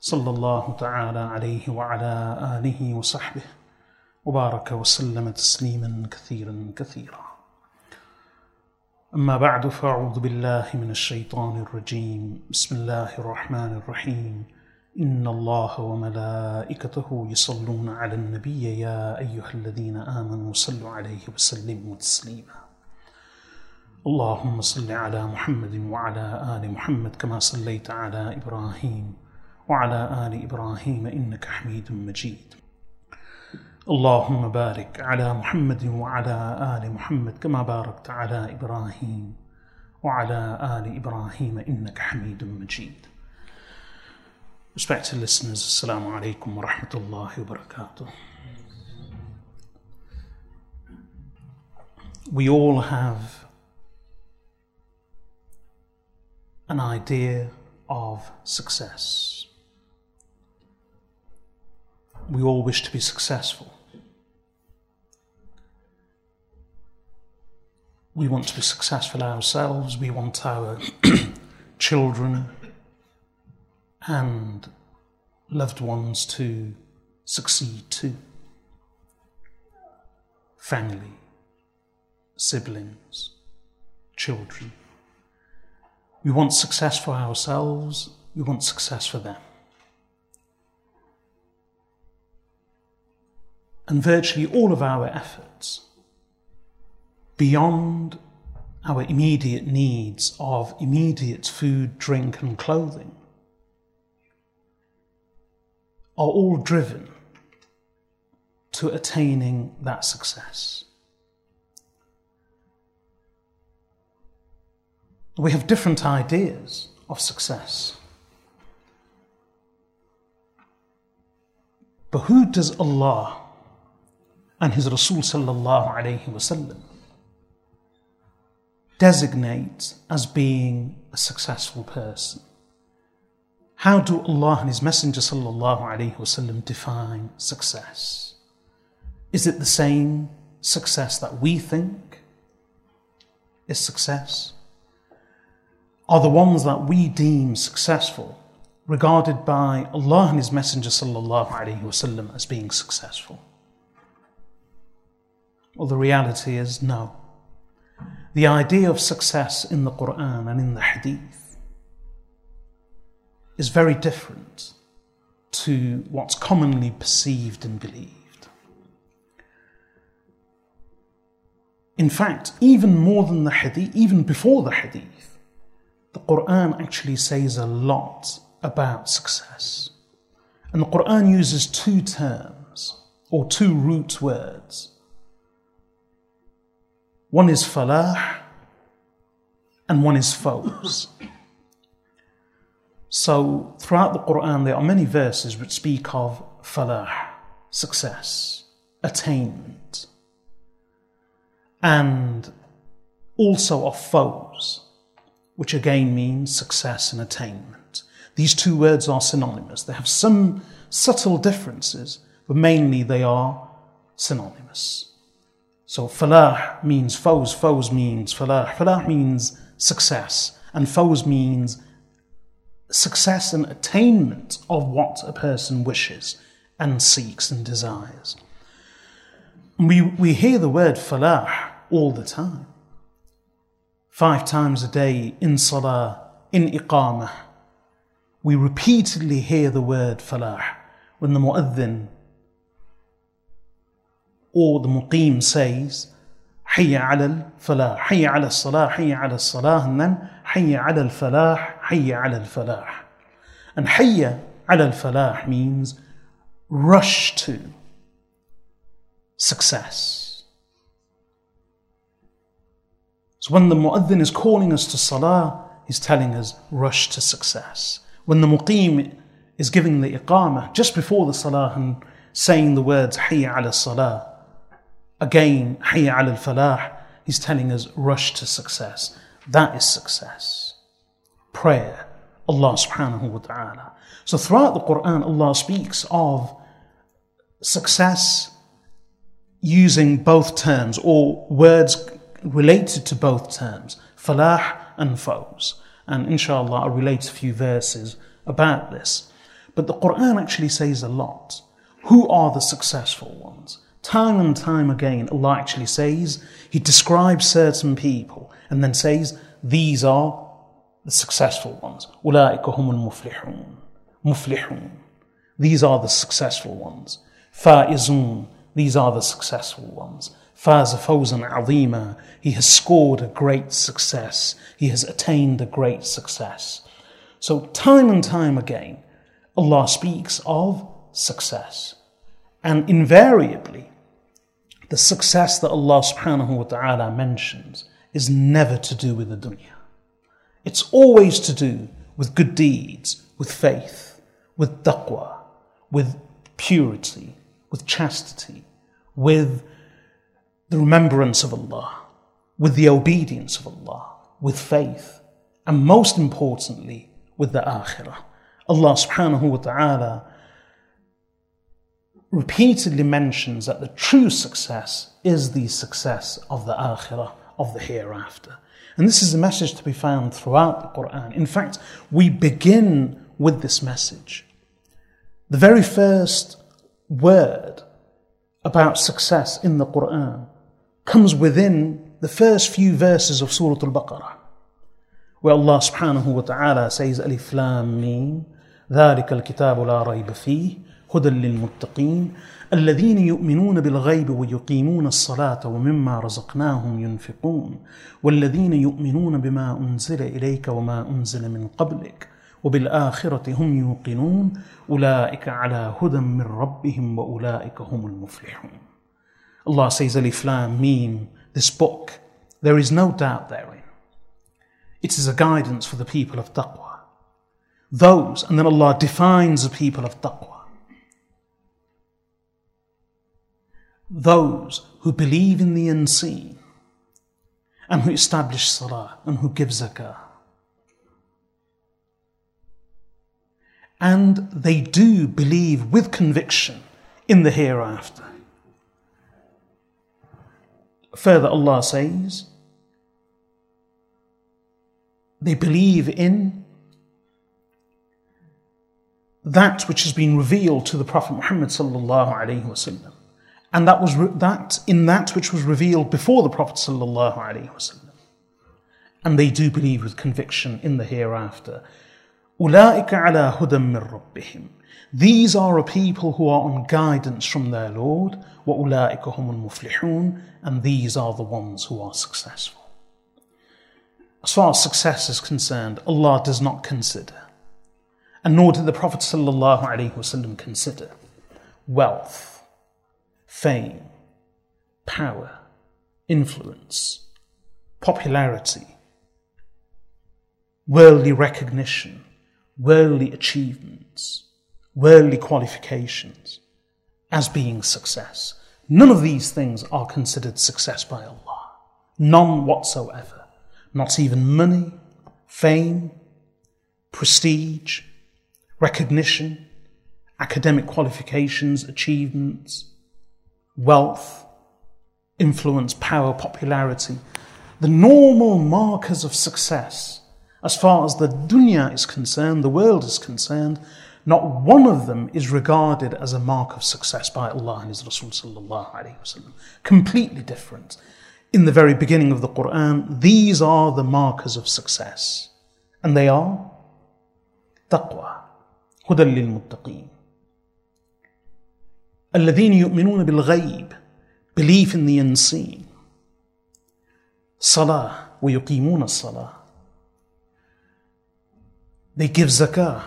صلى الله تعالى عليه وعلى آله وصحبه وبارك وسلم تسليما كثيرا كثيرا. أما بعد فأعوذ بالله من الشيطان الرجيم. بسم الله الرحمن الرحيم. إن الله وملائكته يصلون على النبي يا أيها الذين آمنوا صلوا عليه وسلموا تسليما. اللهم صل على محمد وعلى آل محمد كما صليت على إبراهيم. وعلى آل إبراهيم إنك حميد مجيد اللهم بارك على محمد وعلى آل محمد كما باركت على إبراهيم وعلى آل إبراهيم إنك حميد مجيد Respected listeners, Assalamu alaikum wa rahmatullahi wa barakatuh. We all have an idea of success. We all wish to be successful. We want to be successful ourselves, we want our children and loved ones to succeed too. Family, siblings, children. We want success for ourselves, we want success for them. And virtually all of our efforts, beyond our immediate needs of immediate food, drink, and clothing, are all driven to attaining that success. We have different ideas of success. But who does Allah and His Rasul sallallahu alayhi wasallam designate as being a successful person? How do Allah and His Messenger sallallahu alayhi wasallam define success? Is it the same success that we think is success? Are the ones that we deem successful regarded by Allah and His Messenger as being successful? Well, the reality is no. The idea of success in the Quran and in the Hadith is very different to what's commonly perceived and believed. In fact, even more than the Hadith, even before the Hadith, the Quran actually says a lot about success. And the Quran uses two terms or two root words. One is falah and one is fawz. So, throughout the Quran, there are many verses which speak of falah, success, attainment, and also of fawz, which again means success and attainment. These two words are synonymous. They have some subtle differences, but mainly they are synonymous. So, falah means fawz, fawz means falah, falah means success, and fawz means success and attainment of what a person wishes and seeks and desires. We, we hear the word falah all the time. Five times a day in salah, in iqamah, we repeatedly hear the word falah when the mu'adhin the muqim says, حي على الفلاح حي على الصلاة حي على الصلاة and then حي على الفلاح حي على الفلاح and حي على الفلاح means rush to success so when the mu'adhin is calling us to salah he's telling us rush to success when the muqim is giving the iqamah just before the salah and saying the words Hayya ala salah, again Hayya ala falah, he's telling us rush to success. That is success. Prayer, Allah subhanahu wa ta'ala. So throughout the Quran, Allah speaks of success using both terms or words related to both terms, falah and fawz. And inshallah, I'll relate a few verses about this. But the Quran actually says a lot. Who are the successful ones? Time and time again, Allah actually says, He describes certain people and then says, These are the successful ones. أولئك هم المفلحون. مفلحون. These are the successful ones. فائزون. These are the successful ones. فاز فوزا عظيما. He has scored a great success. He has attained a great success. So time and time again, Allah speaks of success. And invariably, the success that Allah subhanahu wa ta'ala mentions is never to do with the dunya. It's always to do with good deeds, with faith, with taqwa, with purity, with chastity, with the remembrance of Allah, with the obedience of Allah, with faith, and most importantly, with the akhirah. Allah subhanahu wa ta'ala repeatedly mentions that the true success is the success of the akhirah, of the hereafter. And this is a message to be found throughout the Quran. In fact, we begin with this message. The very first word about success in the Quran comes within the first few verses of Surah Al Baqarah, where Allah subhanahu wa ta'ala says, Alif Lam Mim, ذلك الكتاب لا ريب فيه هدى للمتقين الذين يؤمنون بالغيب ويقيمون الصلاة ومما رزقناهم ينفقون والذين يؤمنون بما أنزل إليك وما أنزل من قبلك وبالآخرة هم يوقنون أولئك على هدى من ربهم وأولئك هم المفلحون Allah says Alif Lam Mim, this book, there is no doubt therein. It is a guidance for the people of taqwa. Those, and then Allah defines the people of taqwa. Those who believe in the unseen and who establish salah and who give zakah. And they do believe with conviction in the hereafter. Further, Allah says, they believe in that which has been revealed to the Prophet Muhammad sallallahu alaihi wasallam and that was re- that in that which was revealed before the Prophet sallallahu alaihi wasallam. And they do believe with conviction in the hereafter. أولئك على هدى من ربهم. These are a people who are on guidance from their Lord. وأولئك هم المفلحون. And these are the ones who are successful. As far as success is concerned, Allah does not consider, and nor did the Prophet ﷺ consider wealth fame, power, influence, popularity, worldly recognition, worldly achievements, worldly qualifications as being success. None of these things are considered success by Allah. None whatsoever. Not even money, fame, prestige, recognition, academic qualifications, achievements, wealth, influence, power, popularity, the normal markers of success, as far as the dunya is concerned, the world is concerned, not one of them is regarded as a mark of success by Allah and His Rasul. Completely different. In the very beginning of the Quran, these are the markers of success. And they are taqwa, hudan lil muttaqeen. الذين يؤمنون بالغيب belief in the unseen salah ويقيمون الصلاة they give zakah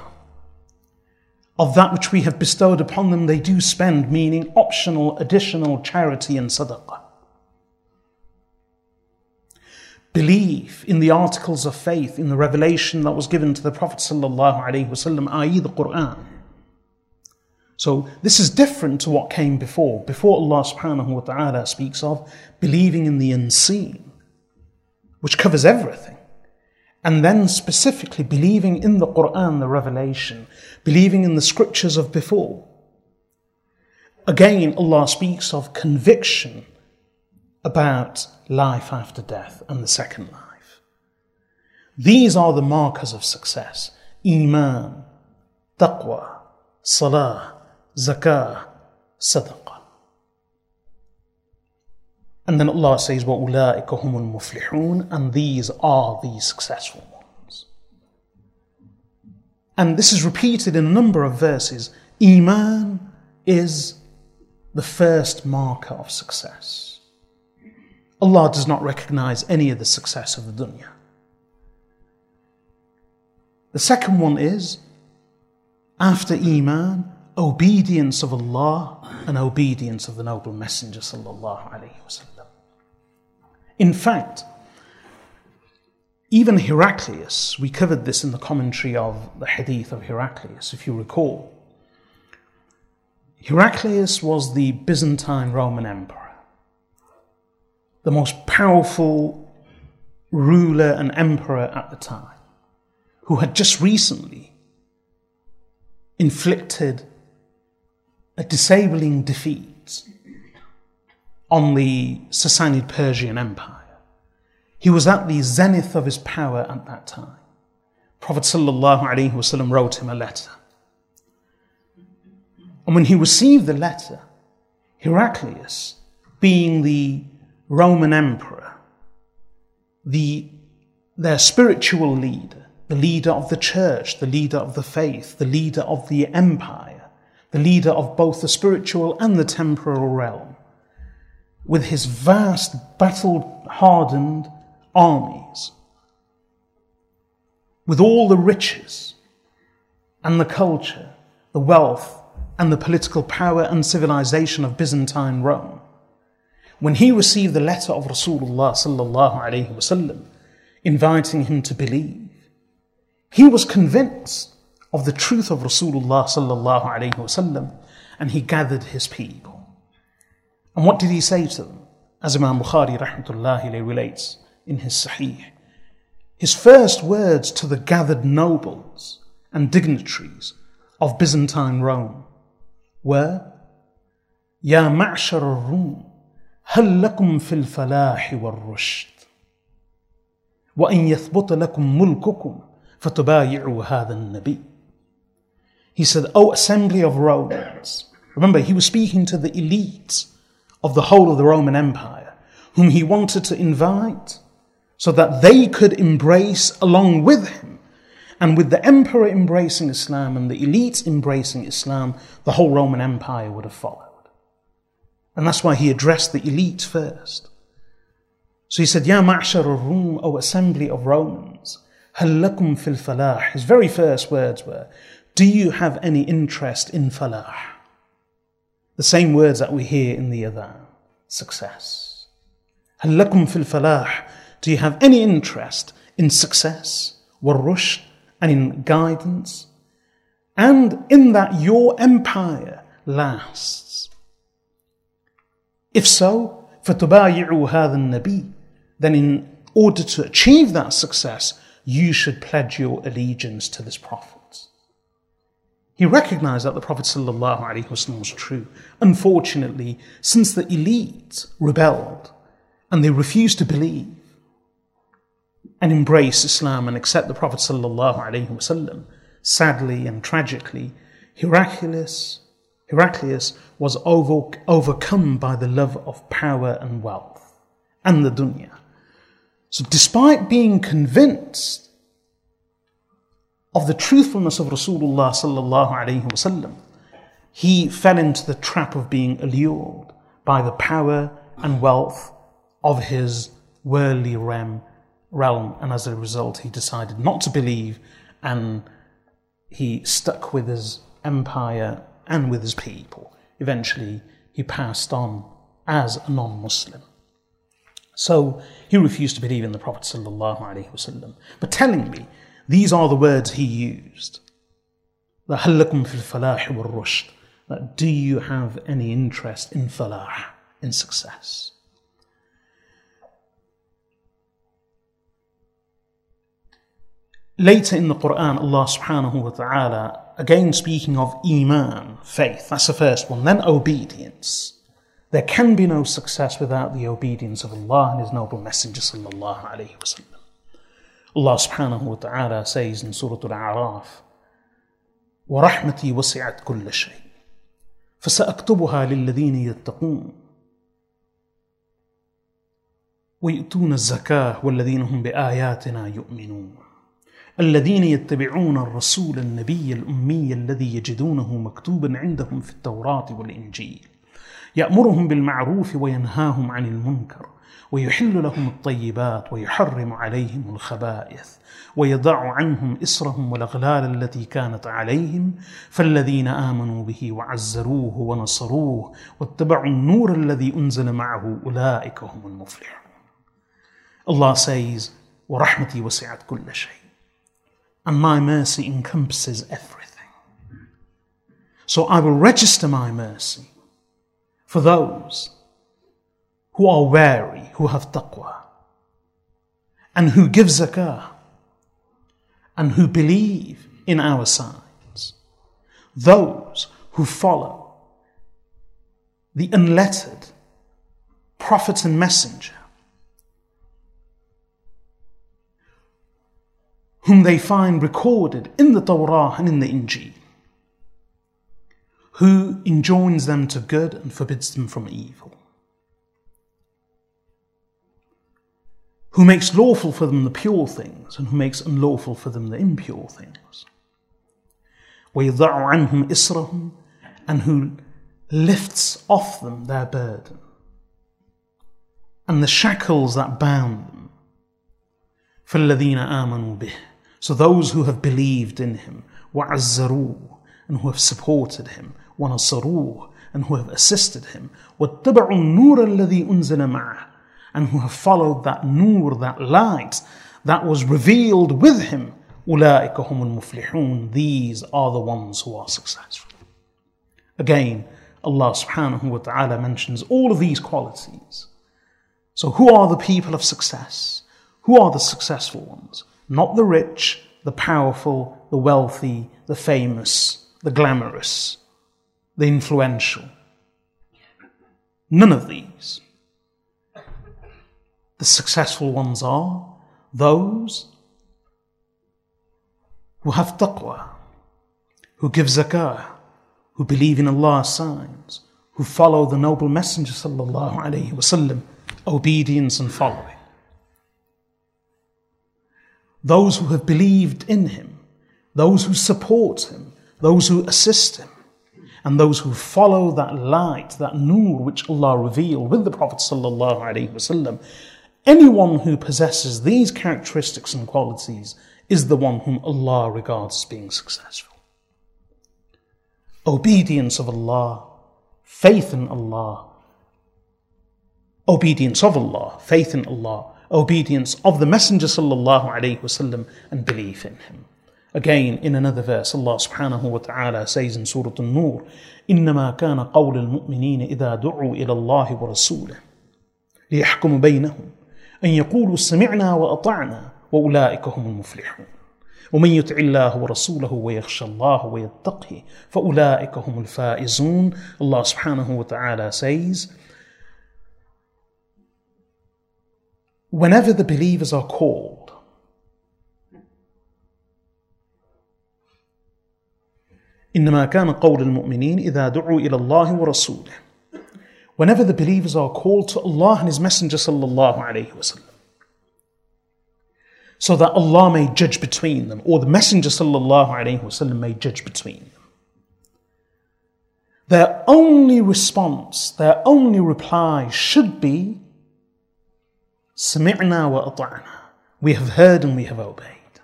of that which we have bestowed upon them they do spend meaning optional additional charity and sadaqah believe in the articles of faith in the revelation that was given to the prophet sallallahu alaihi wasallam i.e. the quran So this is different to what came before. Before Allah subhanahu wa ta'ala speaks of believing in the unseen, which covers everything. And then specifically believing in the Quran, the revelation, believing in the scriptures of before. Again, Allah speaks of conviction about life after death and the second life. These are the markers of success. Iman, taqwa, salah, zakah, sadaqah. And then Allah says, وَأُولَٰئِكَ هُمُ الْمُفْلِحُونَ And these are the successful ones. And this is repeated in a number of verses. Iman is the first marker of success. Allah does not recognize any of the success of the dunya. The second one is, after Iman, obedience of Allah and obedience of the noble messenger sallallahu alaihi. In fact, even Heraclius, we covered this in the commentary of the hadith of Heraclius, if you recall. Heraclius was the Byzantine Roman emperor, the most powerful ruler and emperor at the time, who had just recently inflicted a disabling defeat on the Sassanid Persian Empire. He was at the zenith of his power at that time. Prophet ﷺ wrote him a letter. And when he received the letter, Heraclius, being the Roman emperor, the, their spiritual leader, the leader of the church, the leader of the faith, the leader of the empire, the leader of both the spiritual and the temporal realm, with his vast battle hardened armies, with all the riches and the culture, the wealth and the political power and civilization of Byzantine Rome. When he received the letter of Rasulullah sallallahu alaihi wasallam inviting him to believe, he was convinced of the truth of Rasulullah sallallahu alayhi wasallam, and he gathered his people. And what did he say to them? As Imam Bukhari rahmatullahi relates in his Sahih, his first words to the gathered nobles and dignitaries of Byzantine Rome were, يا معشر الروم هل لكم في الفلاح والرشد وأن يثبت لكم ملككم فتبايعوا هذا النبي he said, O assembly of Romans. Remember, he was speaking to the elites of the whole of the Roman Empire, whom he wanted to invite so that they could embrace along with him. And with the emperor embracing Islam and the elites embracing Islam, the whole Roman Empire would have followed. And that's why he addressed the elite first. So he said, Ya ma'shar al-Rum, O assembly of Romans, hal fil falah. His very first words were, do you have any interest in falah? The same words that we hear in the adhan. Success. هل لكم في الفلاح Do you have any interest in success, والرشد, and in guidance? And in that your empire lasts. If so, فَتُبَايِعُوا هَذَا النَّبِي Then in order to achieve that success, you should pledge your allegiance to this prophet. He recognized that the Prophet was true. Unfortunately, since the elite rebelled and they refused to believe and embrace Islam and accept the Prophet ﷺ, sadly and tragically, Heraclius, Heraclius was over, overcome by the love of power and wealth and the dunya. So, despite being convinced of the truthfulness of Rasulullah sallallahu alaihi wasallam, he fell into the trap of being allured by the power and wealth of his worldly realm, and as a result, he decided not to believe, and he stuck with his empire and with his people. Eventually, he passed on as a non-Muslim. So he refused to believe in the Prophet sallallahu alaihi wasallam. But tellingly, these are the words he used. Fil falah wal rushd. that do you have any interest in falah, in success? Later in the Quran, Allah subhanahu wa ta'ala, again speaking of Iman, faith, that's the first one, then obedience. There can be no success without the obedience of Allah and His noble Messenger sallallahu alayhi wasallam. Allah subhanahu wa ta'ala says in Surah Al-A'raf, ورحمتي وسعت كل شيء. فسأكتبها للذين يتقون. ويؤتون الزكاة والذين هم بآياتنا يؤمنون. الذين يتبعون الرسول النبي الأمي الذي يجدونه مكتوبا عندهم في التوراة والإنجيل. يأمرهم بالمعروف وينهاهم عن المنكر. ويحل لهم الطيبات ويحرم عليهم الخبائث ويضع عنهم إسرهم والأغلال التي كانت عليهم فالذين آمنوا به وعزروه ونصروه واتبعوا النور الذي أنزل معه أولئك هم المفلحون. Allah says, ورحمتي وسعت كل شيء. And my mercy encompasses everything. So I will register my mercy for those who are wary, who have taqwa, and who give zakah, and who believe in our signs. Those who follow the unlettered prophet and messenger, whom they find recorded in the Torah and in the Injil who enjoins them to good and forbids them from evil, who makes lawful for them the pure things and who makes unlawful for them the impure things. وَيَضَعُ عَنْهُمْ إِسْرَهُمْ and who lifts off them their burden and the shackles that bound them. فَالَّذِينَ آمَنُوا بِهِ So those who have believed in him, وَعَزَّرُوهُ and who have supported him, ونصروه and who have assisted him واتبعوا النور الذي أنزل معه and who have followed that nur, that light that was revealed with him أولئك هم المفلحون these are the ones who are successful again Allah subhanahu wa ta'ala mentions all of these qualities so who are the people of success who are the successful ones not the rich the powerful the wealthy the famous the glamorous the influential. None of these. The successful ones are those who have taqwa, who give zakah, who believe in Allah's signs, who follow the noble Messenger sallallahu alaihi wasallam, obedience and following. Those who have believed in him, those who support him, those who assist him, and those who follow that light, that nur which Allah revealed with the Prophet ﷺ, anyone who possesses these characteristics and qualities is the one whom Allah regards as being successful. Obedience of Allah, faith in Allah, obedience of Allah, faith in Allah, obedience of the Messenger ﷺ, and belief in him. Again, in another verse, Allah subhanahu wa ta'ala says in Surah An-Nur, إنما كان قول المؤمنين إذا دعوا إلى الله ورسوله ليحكم بينهم أن يقولوا سمعنا وأطعنا وأولئك هم المفلحون. ومن يطع الله ورسوله ويخشى الله ويتقه فأولئك هم الفائزون. subhanahu wa ta'ala says Whenever the believers are called إنما كان قول المؤمنين إذا دعوا إلى الله ورسوله. Whenever the believers are called to Allah and His Messenger sallallahu alayhi wasallam so that Allah may judge between them or the Messenger sallallahu alayhi wasallam may judge between them. Their only response, their only reply should be سمعنا وأطعنا We have heard and we have obeyed.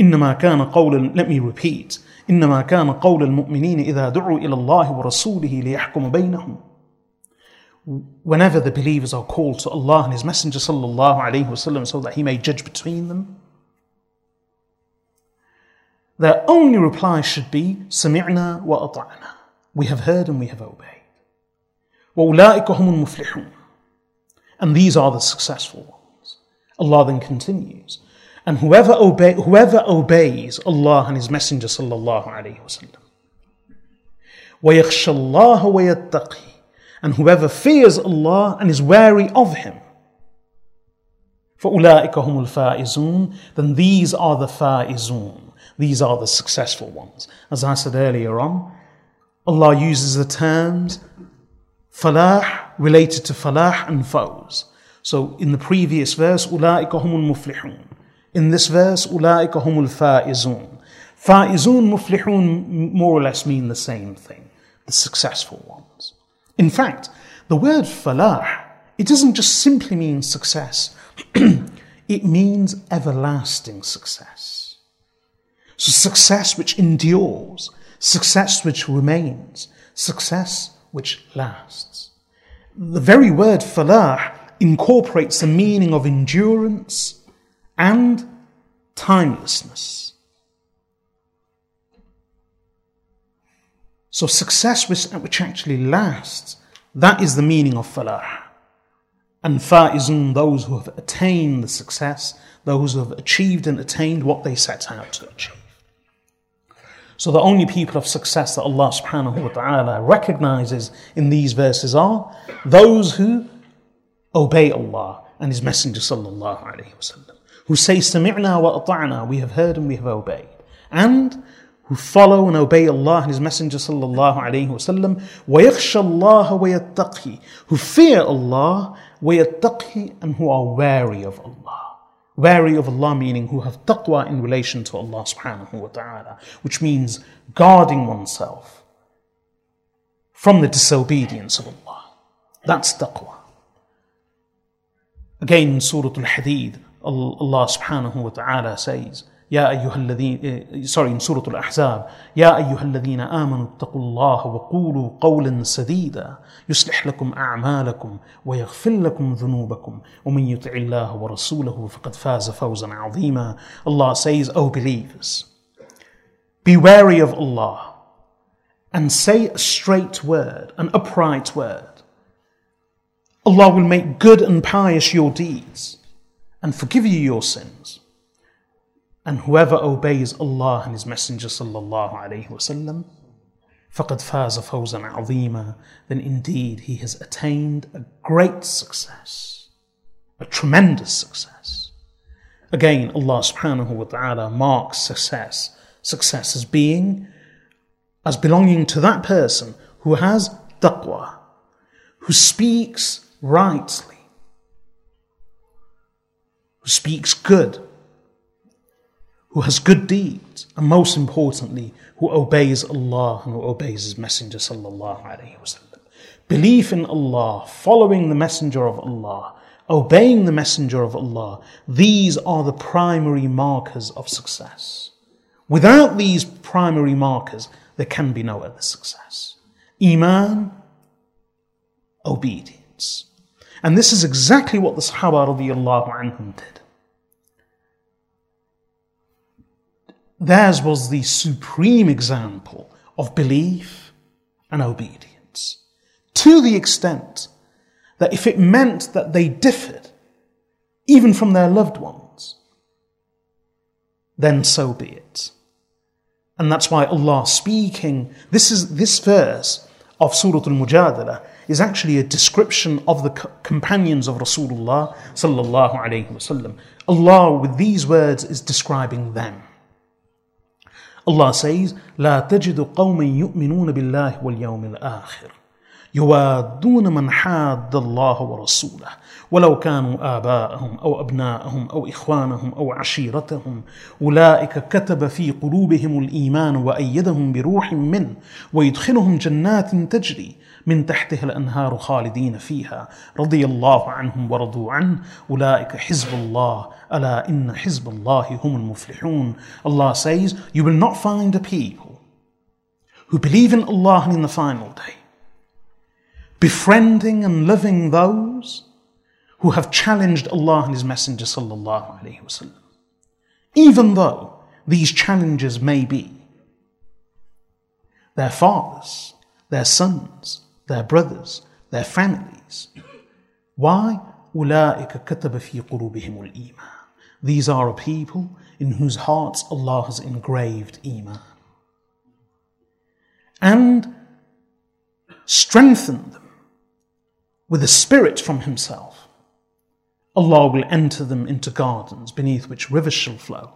إنما كان قول let me repeat إنما كان قول المؤمنين إذا دعوا إلى الله ورسوله ليحكم بينهم Whenever the believers are called to Allah and His Messenger sallallahu alayhi wasallam so that He may judge between them their only reply should be سمعنا وأطعنا. We have heard and we have obeyed. وأولئك هم المفلحون. And these are the successful ones. Allah then continues. And whoever, obey, whoever obeys Allah and His Messenger sallallahu alayhi wasallam. ويخش اللَّهَ وَيَتَّقِي And whoever fears Allah and is wary of Him. فَأُولَٰئِكَ هُمُ الْفَائِزُونَ Then these are the faizun. These are the successful ones. As I said earlier on, Allah uses the terms falah related to falah and fawz. So in the previous verse, أُولَٰئِكَ هُمُ الْمُفْلِحُونَ in this verse, أُولَٰئِكَ هُمُ الْفَائِزُونَ Fa'izun, muflihun more or less mean the same thing, the successful ones. In fact, the word falah, it doesn't just simply mean success, it means everlasting success. So success which endures, success which remains, success which lasts. The very word falah incorporates the meaning of endurance, and timelessness. So, success which, actually lasts, that is the meaning of falah. And faizun, those who have attained the success, those who have achieved and attained what they set out to achieve. So, the only people of success that Allah subhanahu wa ta'ala recognizes in these verses are those who obey Allah and His Messenger sallallahu alayhi wasallam who say Sami'na wa ata'na, we have heard and we have obeyed. And who follow and obey Allah and His Messenger sallallahu alayhi wasallam, وَيَخْشَى اللَّهَ وَيَتَّقِي Who fear Allah, وَيَتَّقِي and who are wary of Allah. Wary of Allah meaning who have taqwa in relation to Allah subhanahu wa ta'ala, which means guarding oneself from the disobedience of Allah. That's taqwa. Again in Surah Al-Hadid, Allah subhanahu wa ta'ala says, يا أيها الذين sorry in سورة الأحزاب يا أيها الذين آمنوا اتقوا الله وقولوا قولا سديدا يصلح لكم أعمالكم ويغفر لكم ذنوبكم ومن يطع الله ورسوله فقد فاز فوزا عظيما Allah says, O believers, be wary of Allah and say a straight word, an upright word. Allah will make good and pious your deeds and forgive you your sins. And whoever obeys Allah and His Messenger sallallahu alaihi wasallam, فَقَدْ فَازَ فَوْزًا عَظِيمًا Then indeed he has attained a great success, a tremendous success. Again, Allah subhanahu wa ta'ala marks success, success as being, as belonging to that person who has taqwa, who speaks rightly, who speaks good, who has good deeds, and most importantly, who obeys Allah and who obeys His Messenger. Belief in Allah, following the Messenger of Allah, obeying the Messenger of Allah, these are the primary markers of success. Without these primary markers, there can be no other success. Iman, obedience. And this is exactly what the Sahaba anhum did. Theirs was the supreme example of belief and obedience. To the extent that if it meant that they differed, even from their loved ones, then so be it. And that's why Allah speaking, this is this verse of Surah Al-Mujadala is actually a description of the companions of Rasulullah sallallahu alayhi wasallam. Allah with these words is describing them. Allah says, لا تجد قوما يؤمنون بالله واليوم الآخر يوادون من حاد الله ورسوله ولو كانوا آباءهم أو أبناءهم أو إخوانهم أو عشيرتهم أولئك كتب في قلوبهم الإيمان وأيدهم بروح منه ويدخلهم جنات تجري من تحتها الأنهار خالدين فيها رضي الله عنهم ورضوا عنه أولئك حزب الله ألا إن حزب الله هم المفلحون Allah says you will not find a people who believe in Allah and in the final day befriending and loving those who have challenged Allah and His Messenger sallallahu alaihi wasallam even though these challenges may be. Their fathers, their sons, their brothers, their families. Why? أولئك كتب في قلوبهم الإيمان. These are a people in whose hearts Allah has engraved Iman. And strengthened them with a spirit from Himself. Allah will enter them into gardens beneath which rivers shall flow.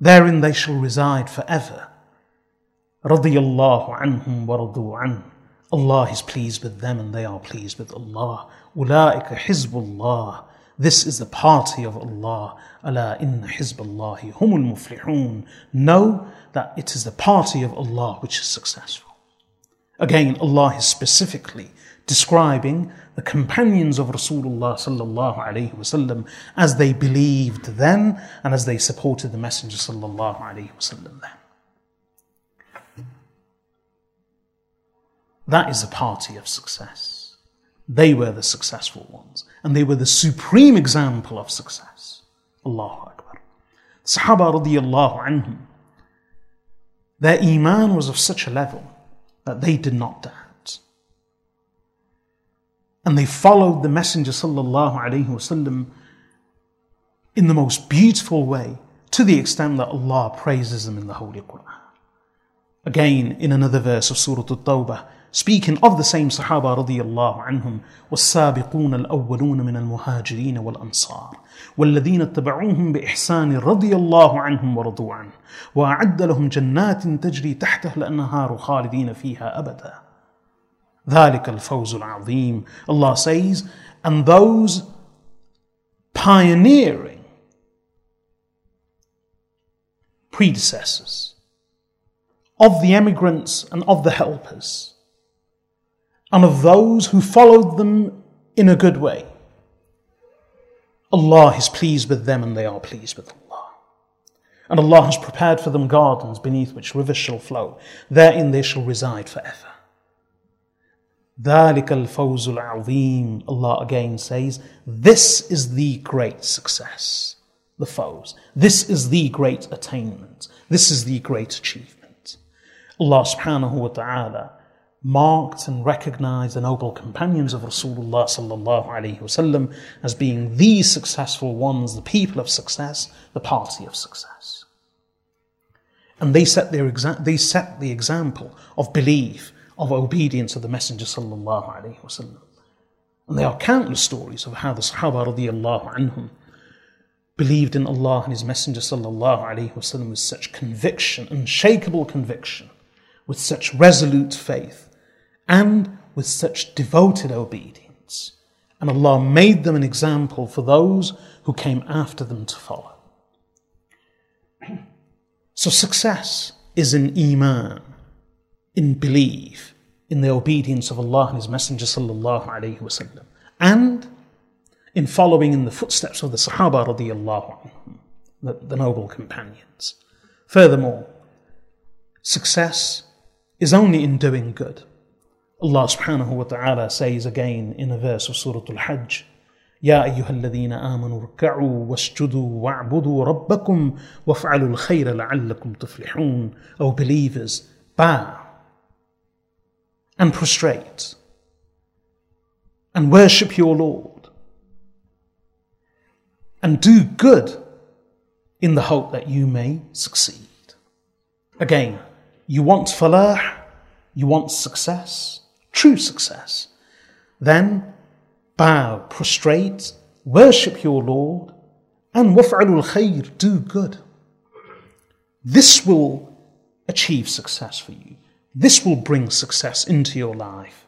Therein they shall reside forever. رضي الله عنهم ورضوا عنه. Allah is pleased with them and they are pleased with Allah. Ulaika Hizbullah. This is the party of Allah. Allah in Hizballahi humul muflihun. Know that it is the party of Allah which is successful. Again, Allah is specifically describing the companions of Rasulullah sallallahu alaihi wasallam as they believed then and as they supported the Messenger sallallahu alaihi wasallam then. That is a party of success. They were the successful ones, and they were the supreme example of success. Allahu Akbar. Sahaba radiallahu anhum, their iman was of such a level that they did not doubt. And they followed the Messenger sallallahu alaihi wasallam in the most beautiful way to the extent that Allah praises them in the Holy Quran. Again, in another verse of Surah At-Tawbah, speaking of the same Sahaba radiyallahu anhum, والسابقون الأولون من المهاجرين والأنصار والذين اتبعوهم بإحسان رضي الله عنهم ورضوا عنه وأعد لهم جنات تجري تحتها الأنهار خالدين فيها أبدا ذلك الفوز العظيم Allah says and those pioneering predecessors of the emigrants and of the helpers and of those who followed them in a good way. Allah is pleased with them and they are pleased with Allah. And Allah has prepared for them gardens beneath which rivers shall flow. Therein they shall reside forever. ذَلِكَ الْفَوْزُ الْعَظِيمُ Allah again says, This is the great success, the fawz. This is the great attainment. This is the great achievement. Allah subhanahu wa ta'ala marked and recognized the noble companions of Rasulullah sallallahu alaihi wasallam as being the successful ones, the people of success, the party of success. And they set, their exa- they set the example of belief, of obedience of the Messenger sallallahu alaihi wasallam. And there are countless stories of how the Sahaba anhum believed in Allah and His Messenger sallallahu alaihi wasallam with such conviction, unshakable conviction, with such resolute faith and with such devoted obedience. And Allah made them an example for those who came after them to follow. So success is in Iman, in belief, in the obedience of Allah and His Messenger sallallahu and in following in the footsteps of the Sahaba radiallahu anhum, the, the noble companions. Furthermore, success is only in doing good. Allah subhanahu wa ta'ala says again in a verse of Surah Al-Hajj, يا أيها الذين آمنوا اركعوا واسجدوا واعبدوا ربكم وافعلوا الخير لعلكم تفلحون O believers, bow and prostrate and worship your Lord and do good in the hope that you may succeed. Again, you want falah, you want success, true success. Then bow, prostrate, worship your Lord, and waf'alul khayr, do good. This will achieve success for you. This will bring success into your life.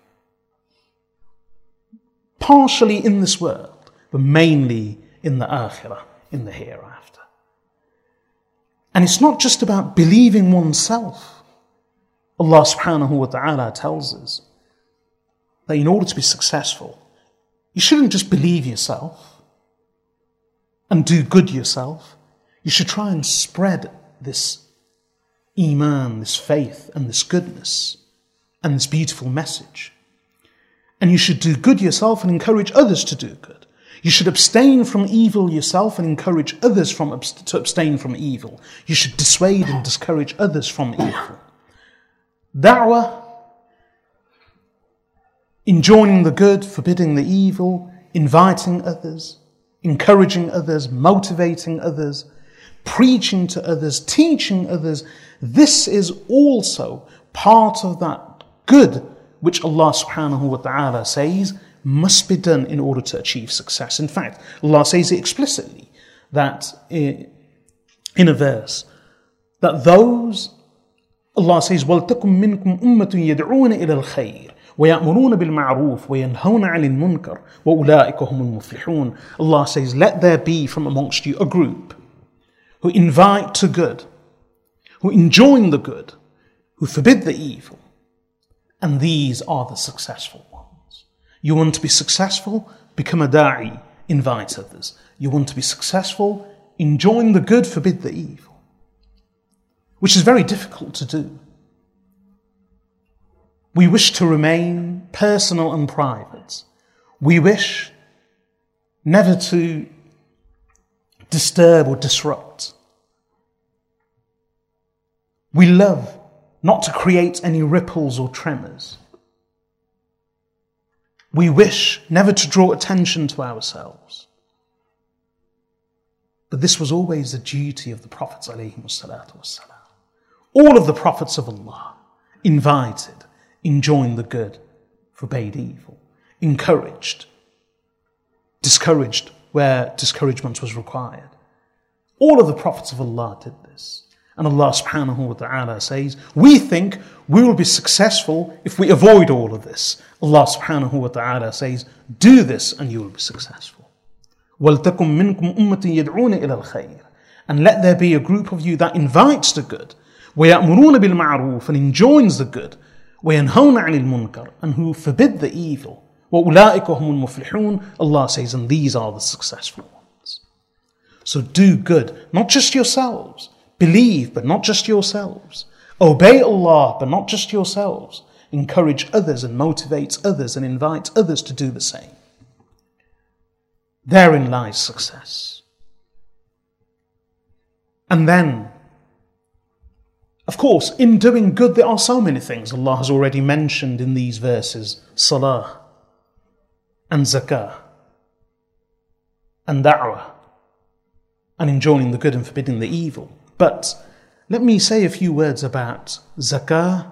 Partially in this world, but mainly in the akhirah, in the hereafter. And it's not just about believing oneself. Allah subhanahu wa ta'ala tells us that in order to be successful, you shouldn't just believe yourself and do good yourself. You should try and spread this iman, this faith, and this goodness, and this beautiful message. And you should do good yourself and encourage others to do good. You should abstain from evil yourself and encourage others from to abstain from evil. You should dissuade and discourage others from evil. Da'wah, enjoining the good, forbidding the evil, inviting others, encouraging others, motivating others, preaching to others, teaching others. This is also part of that good which Allah subhanahu wa ta'ala says must be done in order to achieve success. In fact, Allah says it explicitly that in a verse that those Allah says وَلْتَكُمْ مِنْكُمْ أُمَّةٌ يَدْعُونَ إِلَى الْخَيْرِ ويأمرون بالمعروف وينهون عن المنكر وأولئك هم المفلحون Allah says let there be from amongst you a group who invite to good who enjoin the good who forbid the evil and these are the successful ones you want to be successful become a da'i invite others you want to be successful enjoin the good forbid the evil which is very difficult to do we wish to remain personal and private. We wish never to disturb or disrupt. We love not to create any ripples or tremors. We wish never to draw attention to ourselves. But this was always the duty of the Prophets. All of the Prophets of Allah invited enjoined the good, forbade evil, encouraged, discouraged where discouragement was required. All of the prophets of Allah did this. And Allah subhanahu wa ta'ala says, We think we will be successful if we avoid all of this. Allah subhanahu wa ta'ala says, Do this and you will be successful. وَلْتَكُمْ مِنْكُمْ أُمَّةٍ يَدْعُونَ إِلَى الْخَيْرِ And let there be a group of you that invites the good, وَيَأْمُرُونَ بِالْمَعْرُوفِ and enjoins the good, وينهون عن المنكر and who forbid the evil وأولئك هم المفلحون Allah says and these are the successful ones so do good not just yourselves believe but not just yourselves obey Allah but not just yourselves encourage others and motivate others and invite others to do the same therein lies success and then of course, in doing good, there are so many things Allah has already mentioned in these verses salah and zakah and da'wah and enjoining the good and forbidding the evil. But let me say a few words about zakah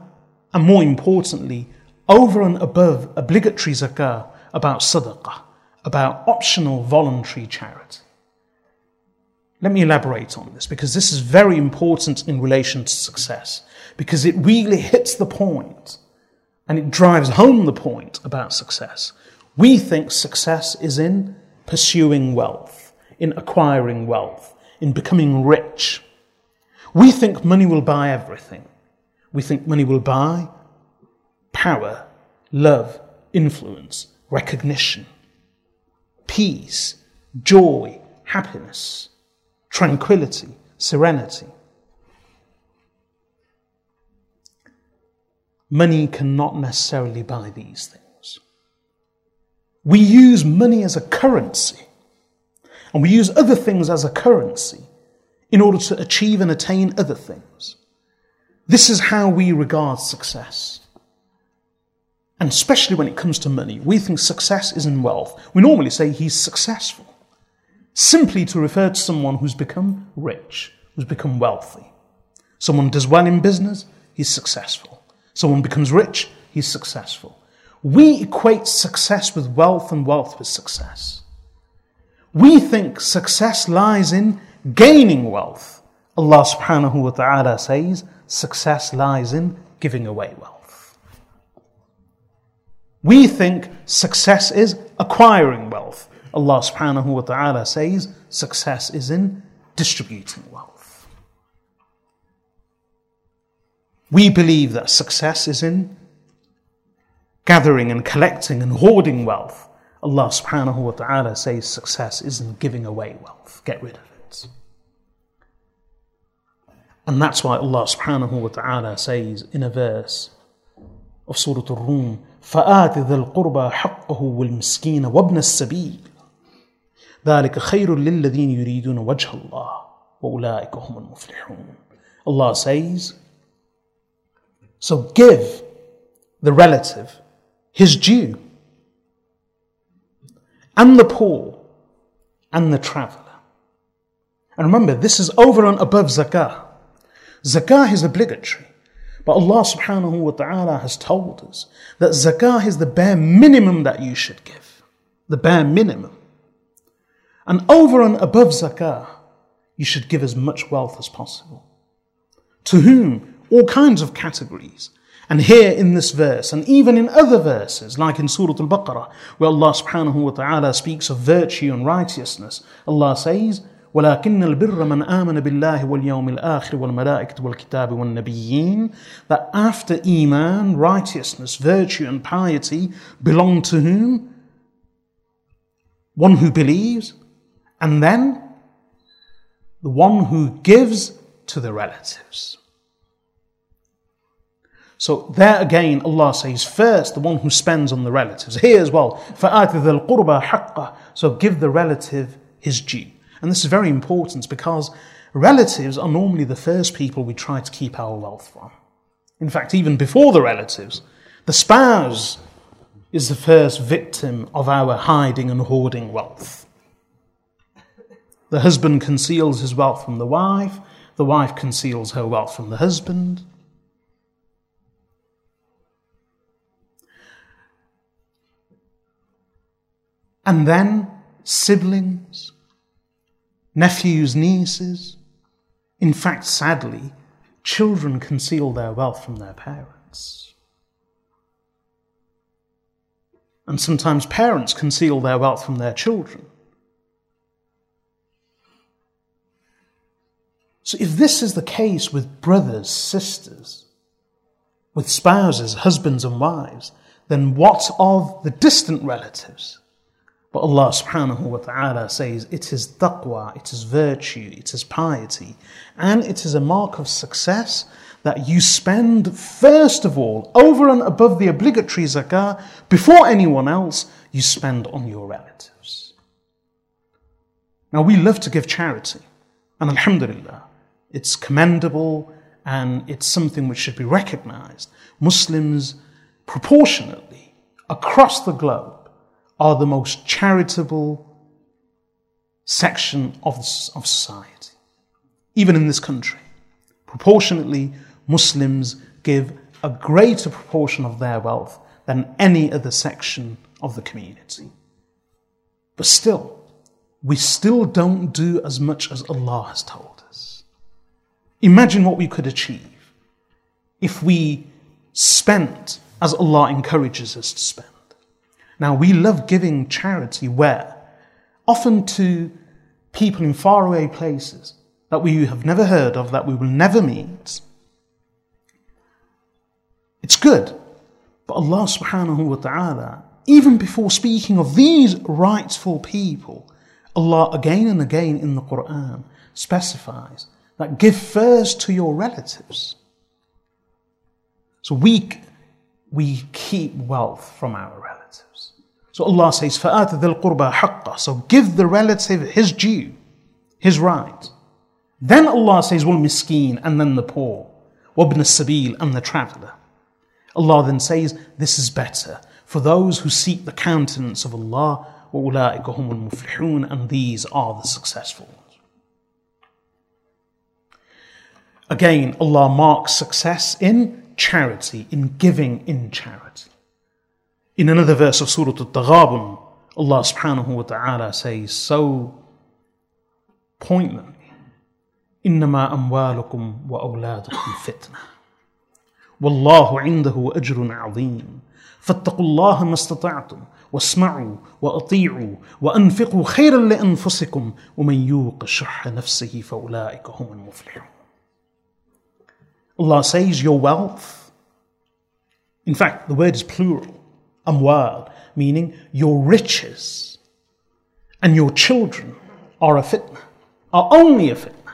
and more importantly, over and above obligatory zakah, about sadaqah, about optional voluntary charity. Let me elaborate on this because this is very important in relation to success because it really hits the point and it drives home the point about success. We think success is in pursuing wealth, in acquiring wealth, in becoming rich. We think money will buy everything. We think money will buy power, love, influence, recognition, peace, joy, happiness tranquility, serenity. Money cannot necessarily buy these things. We use money as a currency, and we use other things as a currency in order to achieve and attain other things. This is how we regard success. And especially when it comes to money, we think success is in wealth. We normally say he's successful simply to refer to someone who's become rich, who's become wealthy. Someone does well in business, he's successful. Someone becomes rich, he's successful. We equate success with wealth and wealth with success. We think success lies in gaining wealth. Allah subhanahu wa ta'ala says success lies in giving away wealth. We think success is acquiring wealth. Allah subhanahu wa ta'ala says success is in distributing wealth. We believe that success is in gathering and collecting and hoarding wealth. Allah subhanahu wa ta'ala says success is in giving away wealth. Get rid of it. And that's why Allah subhanahu wa ta'ala says in a verse of Surah Al-Rum, فآت ذا القربى حقه والمسكين وابن السبيل ذلك خير للذين يريدون وجه الله وأولئك هم المفلحون Allah says, so give the relative his due, and the poor, and the traveler. And remember, this is over and above zakah. Zakah is obligatory. But Allah subhanahu wa ta'ala has told us that zakah is the bare minimum that you should give. The bare minimum. And over and above zakah, you should give as much wealth as possible. To whom? All kinds of categories. And here in this verse, and even in other verses, like in Surah Al Baqarah, where Allah subhanahu wa ta'ala speaks of virtue and righteousness, Allah says, ولكن البر من آمن بالله واليوم الآخر والملائكة والكتاب والنبيين that after Iman, righteousness, virtue and piety belong to whom? One who believes and then the one who gives to the relatives. So there again, Allah says, first, the one who spends on the relatives. Here as well, فَآتِ ذَا الْقُرْبَى حَقَّهُ So give the relative his due. And this is very important because relatives are normally the first people we try to keep our wealth from. In fact, even before the relatives, the spouse is the first victim of our hiding and hoarding wealth. The husband conceals his wealth from the wife, the wife conceals her wealth from the husband. And then siblings, nephews, nieces. In fact, sadly, children conceal their wealth from their parents. And sometimes parents conceal their wealth from their children. So, if this is the case with brothers, sisters, with spouses, husbands, and wives, then what of the distant relatives? But Allah subhanahu wa ta'ala says it is taqwa, it is virtue, it is piety, and it is a mark of success that you spend first of all, over and above the obligatory zakah, before anyone else, you spend on your relatives. Now we love to give charity, and alhamdulillah, it's commendable and it's something which should be recognized. Muslims proportionately across the globe are the most charitable section of, of society, even in this country. Proportionately, Muslims give a greater proportion of their wealth than any other section of the community. But still, we still don't do as much as Allah has told us. Imagine what we could achieve if we spent as Allah encourages us to spend. Now, we love giving charity where? Often to people in faraway places that we have never heard of, that we will never meet. It's good. But Allah subhanahu wa ta'ala, even before speaking of these rightful people, Allah again and again in the Quran specifies that give first to your relatives. So we, we keep wealth from our relatives. So Allah says, فَآتَ ذَا الْقُرْبَى حَقَّ So give the relative his due, his right. Then Allah says, وَالْمِسْكِينَ And then the poor. وَابْنَ السَّبِيلِ And the traveler. Allah then says, this is better for those who seek the countenance of Allah, وَأُولَٰئِكَ هُمُ الْمُفْلِحُونَ And these are the successful Again, Allah marks success in charity, in giving in charity. In another verse of Surah Al-Taghabun, Allah subhanahu wa ta'ala says so poignantly, إنما أموالكم وأولادكم فتنة والله عنده أجر عظيم فاتقوا الله ما استطعتم واسمعوا وأطيعوا وأنفقوا خيرا لأنفسكم ومن يوق شح نفسه فأولئك هم المفلحون Allah says your wealth in fact the word is plural amwal, meaning your riches and your children are a fitna, are only a fitna.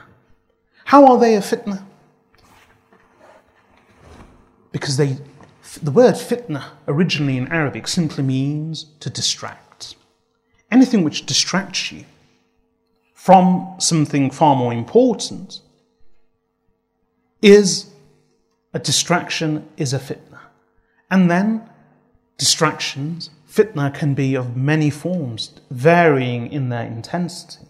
How are they a fitna? Because they, the word fitna originally in Arabic simply means to distract. Anything which distracts you from something far more important is a distraction, is a fitna. And then distractions, fitna can be of many forms, varying in their intensity.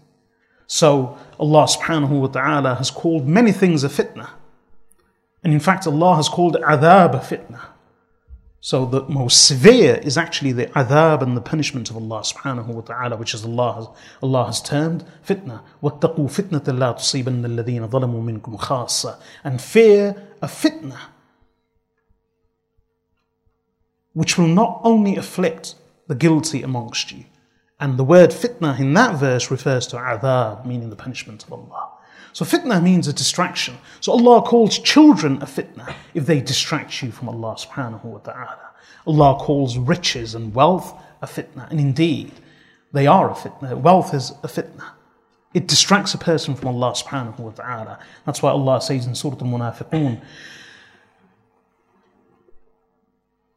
So Allah subhanahu wa ta'ala has called many things a fitna. And in fact, Allah has called adhab a fitna. So the most severe is actually the adhab and the punishment of Allah subhanahu wa ta'ala, which is Allah has, Allah has termed fitna. وَاتَّقُوا فِتْنَةً لَا تُصِيبَنَّ الَّذِينَ ظَلَمُوا مِنْكُمْ خَاصَّةً And fear a fitna, which will not only afflict the guilty amongst you. And the word fitna in that verse refers to adhab, meaning the punishment of Allah. So fitna means a distraction. So Allah calls children a fitna if they distract you from Allah subhanahu wa ta'ala. Allah calls riches and wealth a fitna. And indeed, they are a fitna. Wealth is a fitna. It distracts a person from Allah subhanahu wa ta'ala. That's why Allah says in Surah Al-Munafiqun,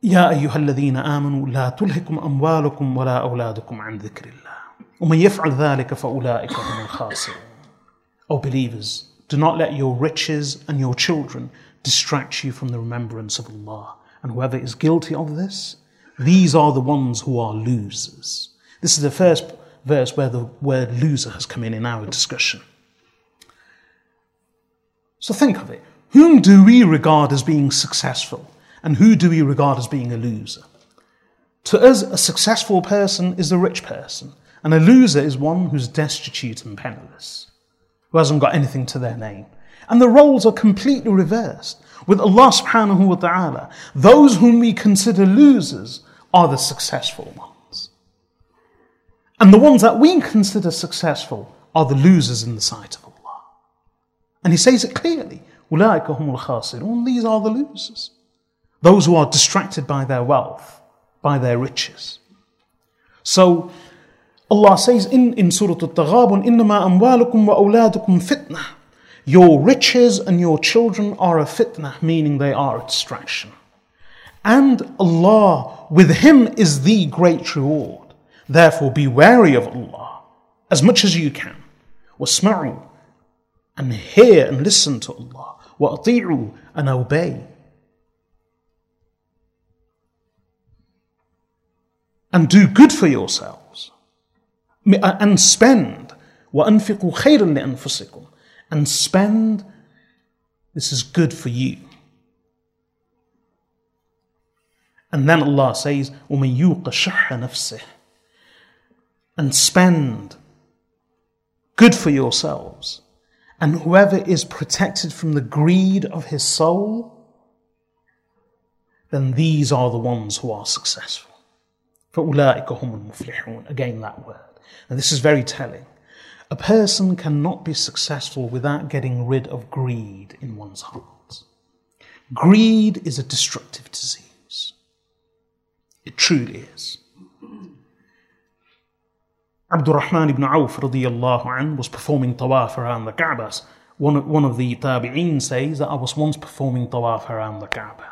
يا أيها الذين آمنوا لا تلهكم أموالكم ولا أولادكم عن ذكر الله ومن يفعل ذلك فأولئك هم الخاسرون O believers, do not let your riches and your children distract you from the remembrance of Allah. And whoever is guilty of this, these are the ones who are losers. This is the first verse where the word loser has come in in our discussion. So think of it. Whom do we regard as being successful? And who do we regard as being a loser? To us, a successful person is a rich person, and a loser is one who's destitute and penniless who hasn't got anything to their name. And the roles are completely reversed. With Allah subhanahu wa ta'ala, those whom we consider losers are the successful ones. And the ones that we consider successful are the losers in the sight of Allah. And He says it clearly. These are the losers. Those who are distracted by their wealth, by their riches. So Allah says in, in Surah Al-Taghabun, إِنَّمَا أَمْوَالُكُمْ وَأَوْلَادُكُمْ فِتْنَةً Your riches and your children are a fitna, meaning they are a distraction. And Allah, with Him is the great reward. Therefore be wary of Allah as much as you can. وَاسْمَعُوا And hear and listen to Allah. وَأَطِيعُوا And obey. And do good for yourself and spend وأنفقوا خيرا لأنفسكم and spend this is good for you and then Allah says ومن يوق شح نفسه and spend good for yourselves and whoever is protected from the greed of his soul then these are the ones who are successful فأولئك هم المفلحون again that word and this is very telling. A person cannot be successful without getting rid of greed in one's heart. Greed is a destructive disease. It truly is. Abdurrahman ibn Auf radiallahu anh was performing tawaf around the Kaaba. One, one of the tabi'een says that I was once performing tawaf around the Kaaba.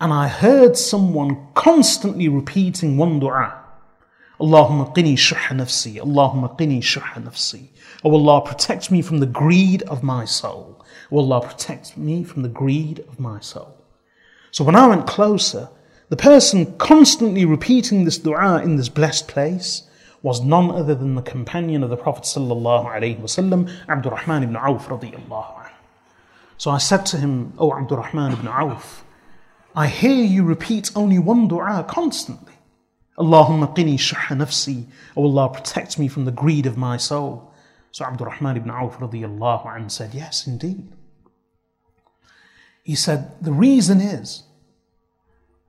And I heard someone constantly repeating one dua. Allahumma qini shuha nafsi. Allahumma qini shuha nafsi. Oh Allah, protect me from the greed of my soul. Oh Allah, protect me from the greed of my soul. So when I went closer, the person constantly repeating this dua in this blessed place was none other than the companion of the Prophet wasallam, Abdurrahman ibn Auf radiyallahu anh. So I said to him, O oh Abdurrahman ibn Auf, I hear you repeat only one dua constantly. Allahumma qini shuha nafsi. O Allah, protect me from the greed of my soul. So Abdurrahman ibn Auf radiallahu anh said, Yes, indeed. He said, The reason is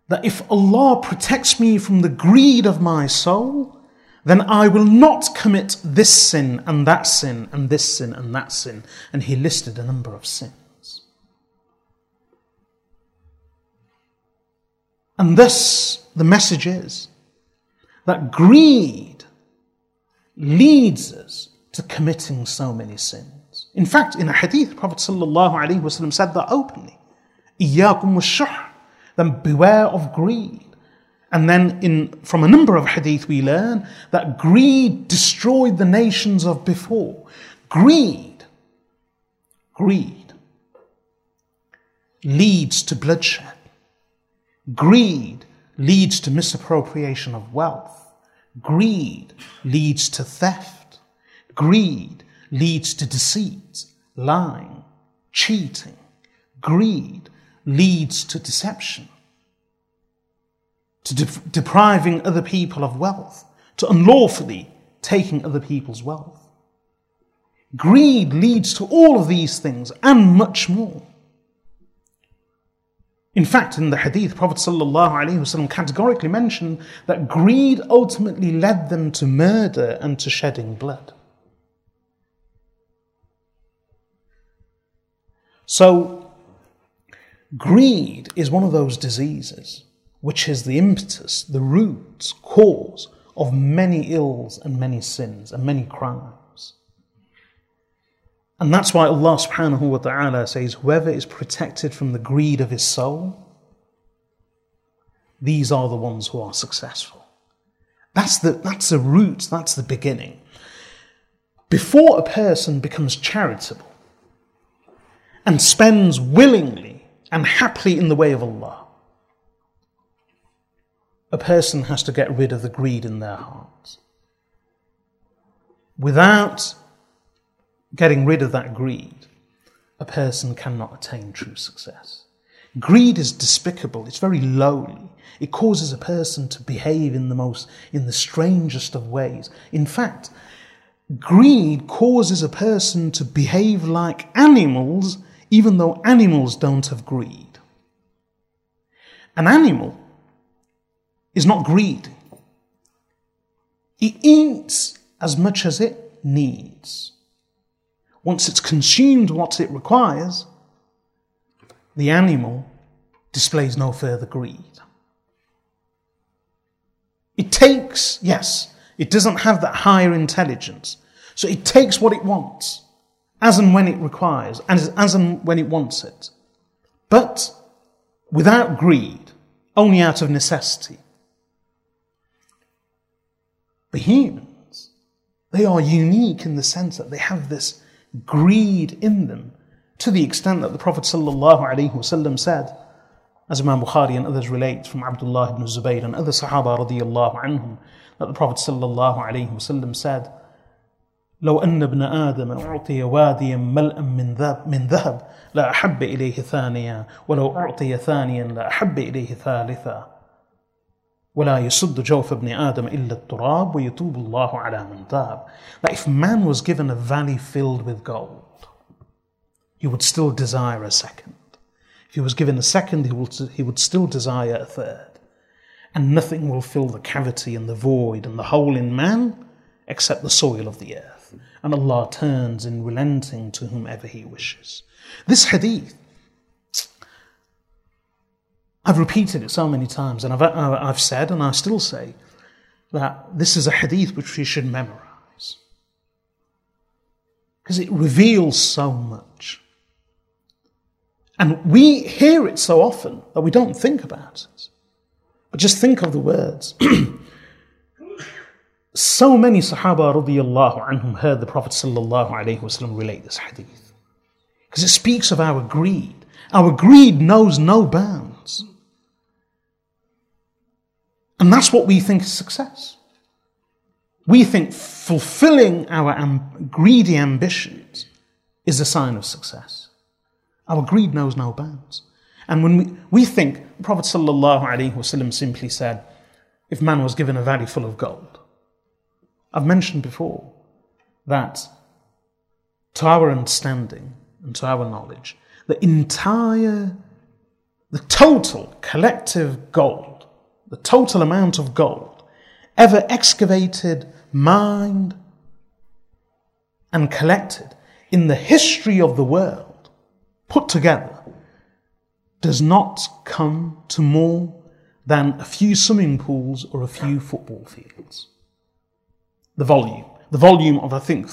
that if Allah protects me from the greed of my soul, then I will not commit this sin and that sin and this sin and that sin. And he listed a number of sins. And thus, the message is that greed leads us to committing so many sins. In fact, in a hadith, Prophet ﷺ said that openly. إِيَّاكُمْ وَالشُّحْ Then beware of greed. And then in, from a number of hadith we learn that greed destroyed the nations of before. Greed, greed leads to bloodshed. Greed leads to misappropriation of wealth. Greed leads to theft. Greed leads to deceit, lying, cheating. Greed leads to deception to de- depriving other people of wealth, to unlawfully taking other people's wealth. Greed leads to all of these things and much more. In fact, in the hadith, Prophet ﷺ categorically mentioned that greed ultimately led them to murder and to shedding blood. So, greed is one of those diseases which is the impetus, the root, cause of many ills and many sins and many crimes. And that's why Allah subhanahu wa ta'ala says, Whoever is protected from the greed of his soul, these are the ones who are successful. That's the, that's the root, that's the beginning. Before a person becomes charitable and spends willingly and happily in the way of Allah, a person has to get rid of the greed in their heart. Without getting rid of that greed, a person cannot attain true success. Greed is despicable, it's very lowly. It causes a person to behave in the most, in the strangest of ways. In fact, greed causes a person to behave like animals, even though animals don't have greed. An animal is not greed. It eats as much as it needs. Once it's consumed what it requires, the animal displays no further greed. It takes, yes, it doesn't have that higher intelligence. So it takes what it wants, as and when it requires, as, as and when it wants it. But without greed, only out of necessity. But humans, they are unique in the sense that they have this greed in them to the extent that the Prophet ﷺ said, as Imam Bukhari and others relate from Abdullah ibn Zubayr and other Sahaba radiallahu anhum, that the Prophet ﷺ said, لو أن ابن آدم أعطي واديا ملأ من ذهب لا أحب إليه ثانيا ولو أعطي ثانيا لا أحب إليه ثالثا ولا يصد جوف ابن آدم إلا التراب ويتوب الله على من تاب. That if man was given a valley filled with gold, he would still desire a second. If he was given a second, he would, he would still desire a third. And nothing will fill the cavity and the void and the hole in man except the soil of the earth. And Allah turns in relenting to whomever He wishes. This hadith I've repeated it so many times, and I've, uh, I've said, and I still say, that this is a hadith which we should memorize. Because it reveals so much. And we hear it so often that we don't think about it. But just think of the words. so many Sahaba radiallahu anhum heard the Prophet sallallahu alayhi wasallam relate this hadith. Because it speaks of our greed. Our greed knows no bounds. And that's what we think is success. We think fulfilling our greedy ambitions is a sign of success. Our greed knows no bounds. And when we, we think, the Prophet ﷺ simply said, if man was given a valley full of gold. I've mentioned before that to our understanding and to our knowledge, the entire, the total collective gold the total amount of gold ever excavated, mined, and collected in the history of the world put together does not come to more than a few swimming pools or a few football fields. The volume. The volume of, I think,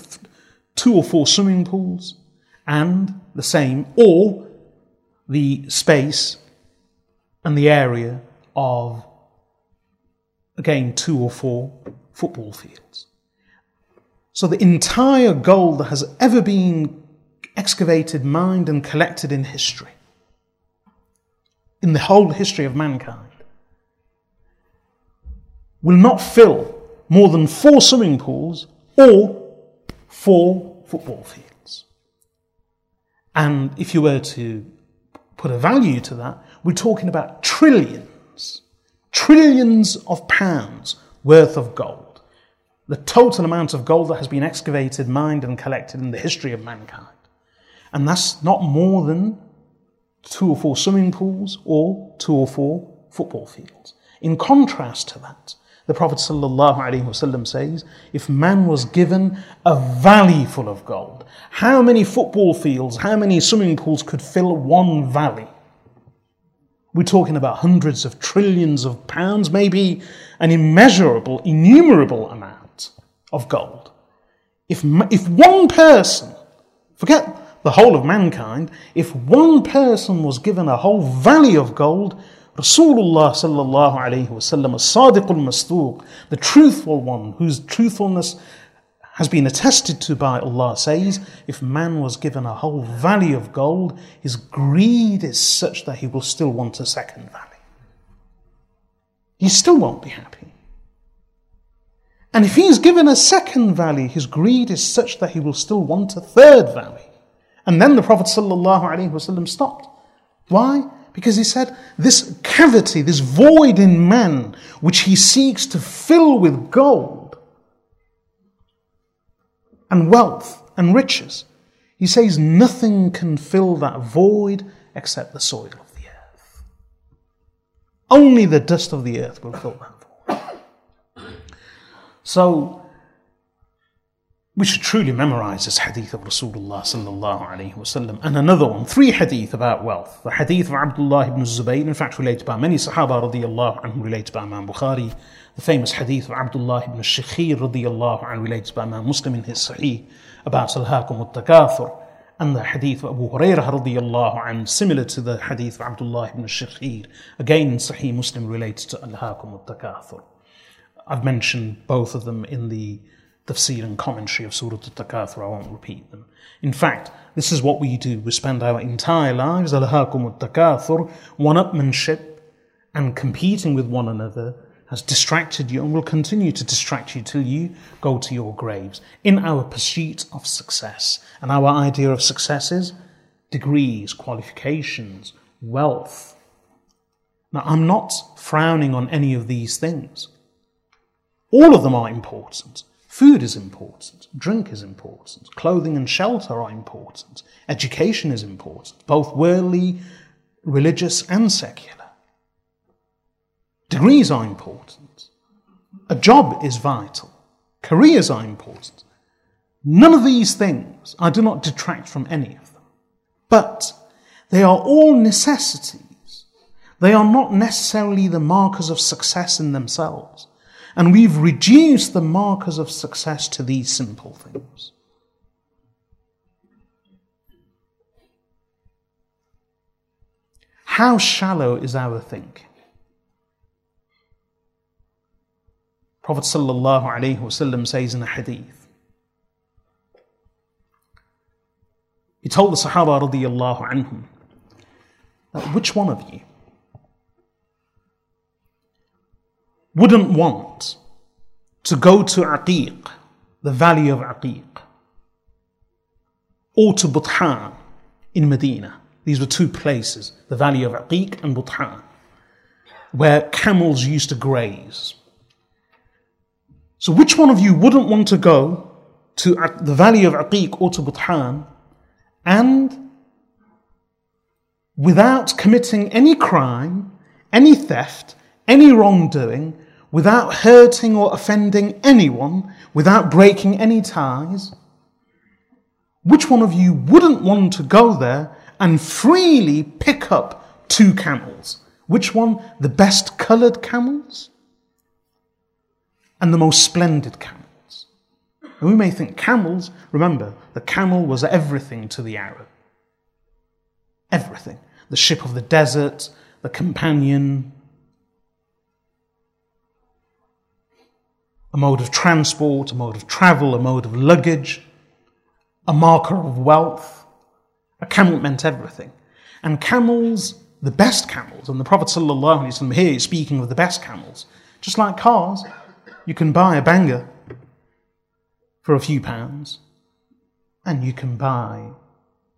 two or four swimming pools and the same, or the space and the area of again, two or four football fields. So the entire gold that has ever been excavated, mined, and collected in history, in the whole history of mankind, will not fill more than four swimming pools or four football fields. And if you were to put a value to that, we're talking about trillions, trillions of pounds worth of gold. The total amount of gold that has been excavated, mined, and collected in the history of mankind. And that's not more than two or four swimming pools or two or four football fields. In contrast to that, the Prophet ﷺ says, if man was given a valley full of gold, how many football fields, how many swimming pools could fill one valley? We're talking about hundreds of trillions of pounds, maybe an immeasurable, innumerable amount of gold. If, if one person, forget the whole of mankind, if one person was given a whole valley of gold, Rasulullah sallallahu alayhi wasallam, as-sadiq al-masduq, the truthful one whose truthfulness has been attested to by Allah says, if man was given a whole valley of gold, his greed is such that he will still want a second valley. He still won't be happy. And if he is given a second valley, his greed is such that he will still want a third valley. And then the Prophet ﷺ stopped. Why? Because he said, this cavity, this void in man, which he seeks to fill with gold and wealth and riches, he says nothing can fill that void except the soil of the earth. Only the dust of the earth will fill that void. So, we should truly memorize this hadith of Rasulullah sallallahu alayhi wasallam. And another one, three hadith about wealth. The hadith of Abdullah ibn Zubayr, in fact related by many Sahaba radiyallahu anhu, related by Imam Bukhari. The famous hadith of Abdullah ibn Shikhir radiyallahu anhu, related by Imam Muslim in his Sahih, about Salhakum al-Takathur. And the hadith of Abu Hurairah radiyallahu anhu, similar to the hadith of Abdullah ibn Shikhir, again in Sahih Muslim related to Al-Hakum al-Takathur. I've mentioned both of them in the tafsir and commentary of Surah Al-Takathur. I won't repeat them. In fact, this is what we do. We spend our entire lives, Al-Hakum Al-Takathur, one-upmanship and competing with one another has distracted you and will continue to distract you till you go to your graves in our pursuit of success. And our idea of success is degrees, qualifications, wealth. Now, I'm not frowning on any of these things. All of them are important. Food is important, drink is important, clothing and shelter are important, education is important, both worldly, religious, and secular. Degrees are important. A job is vital. Careers are important. None of these things, I do not detract from any of them. But they are all necessities. They are not necessarily the markers of success in themselves. And we've reduced the markers of success to these simple things. How shallow is our thinking? Prophet sallallahu alaihi wasallam says in a hadith. He told the Sahaba radiyallahu anhum that which one of you wouldn't want to go to Aqiq, the valley of Aqiq, or to Buthan in Medina. These were two places, the valley of Aqiq and Buthan, where camels used to graze. So, which one of you wouldn't want to go to the valley of Aqiq or to Buthan and without committing any crime, any theft, any wrongdoing, without hurting or offending anyone, without breaking any ties? Which one of you wouldn't want to go there and freely pick up two camels? Which one? The best coloured camels? And the most splendid camels? And we may think camels, remember, the camel was everything to the Arab. Everything. The ship of the desert, the companion, a mode of transport, a mode of travel, a mode of luggage, a marker of wealth. A camel meant everything. And camels, the best camels, and the Prophet ﷺ here is speaking of the best camels, just like cars, you can buy a banger for a few pounds, and you can buy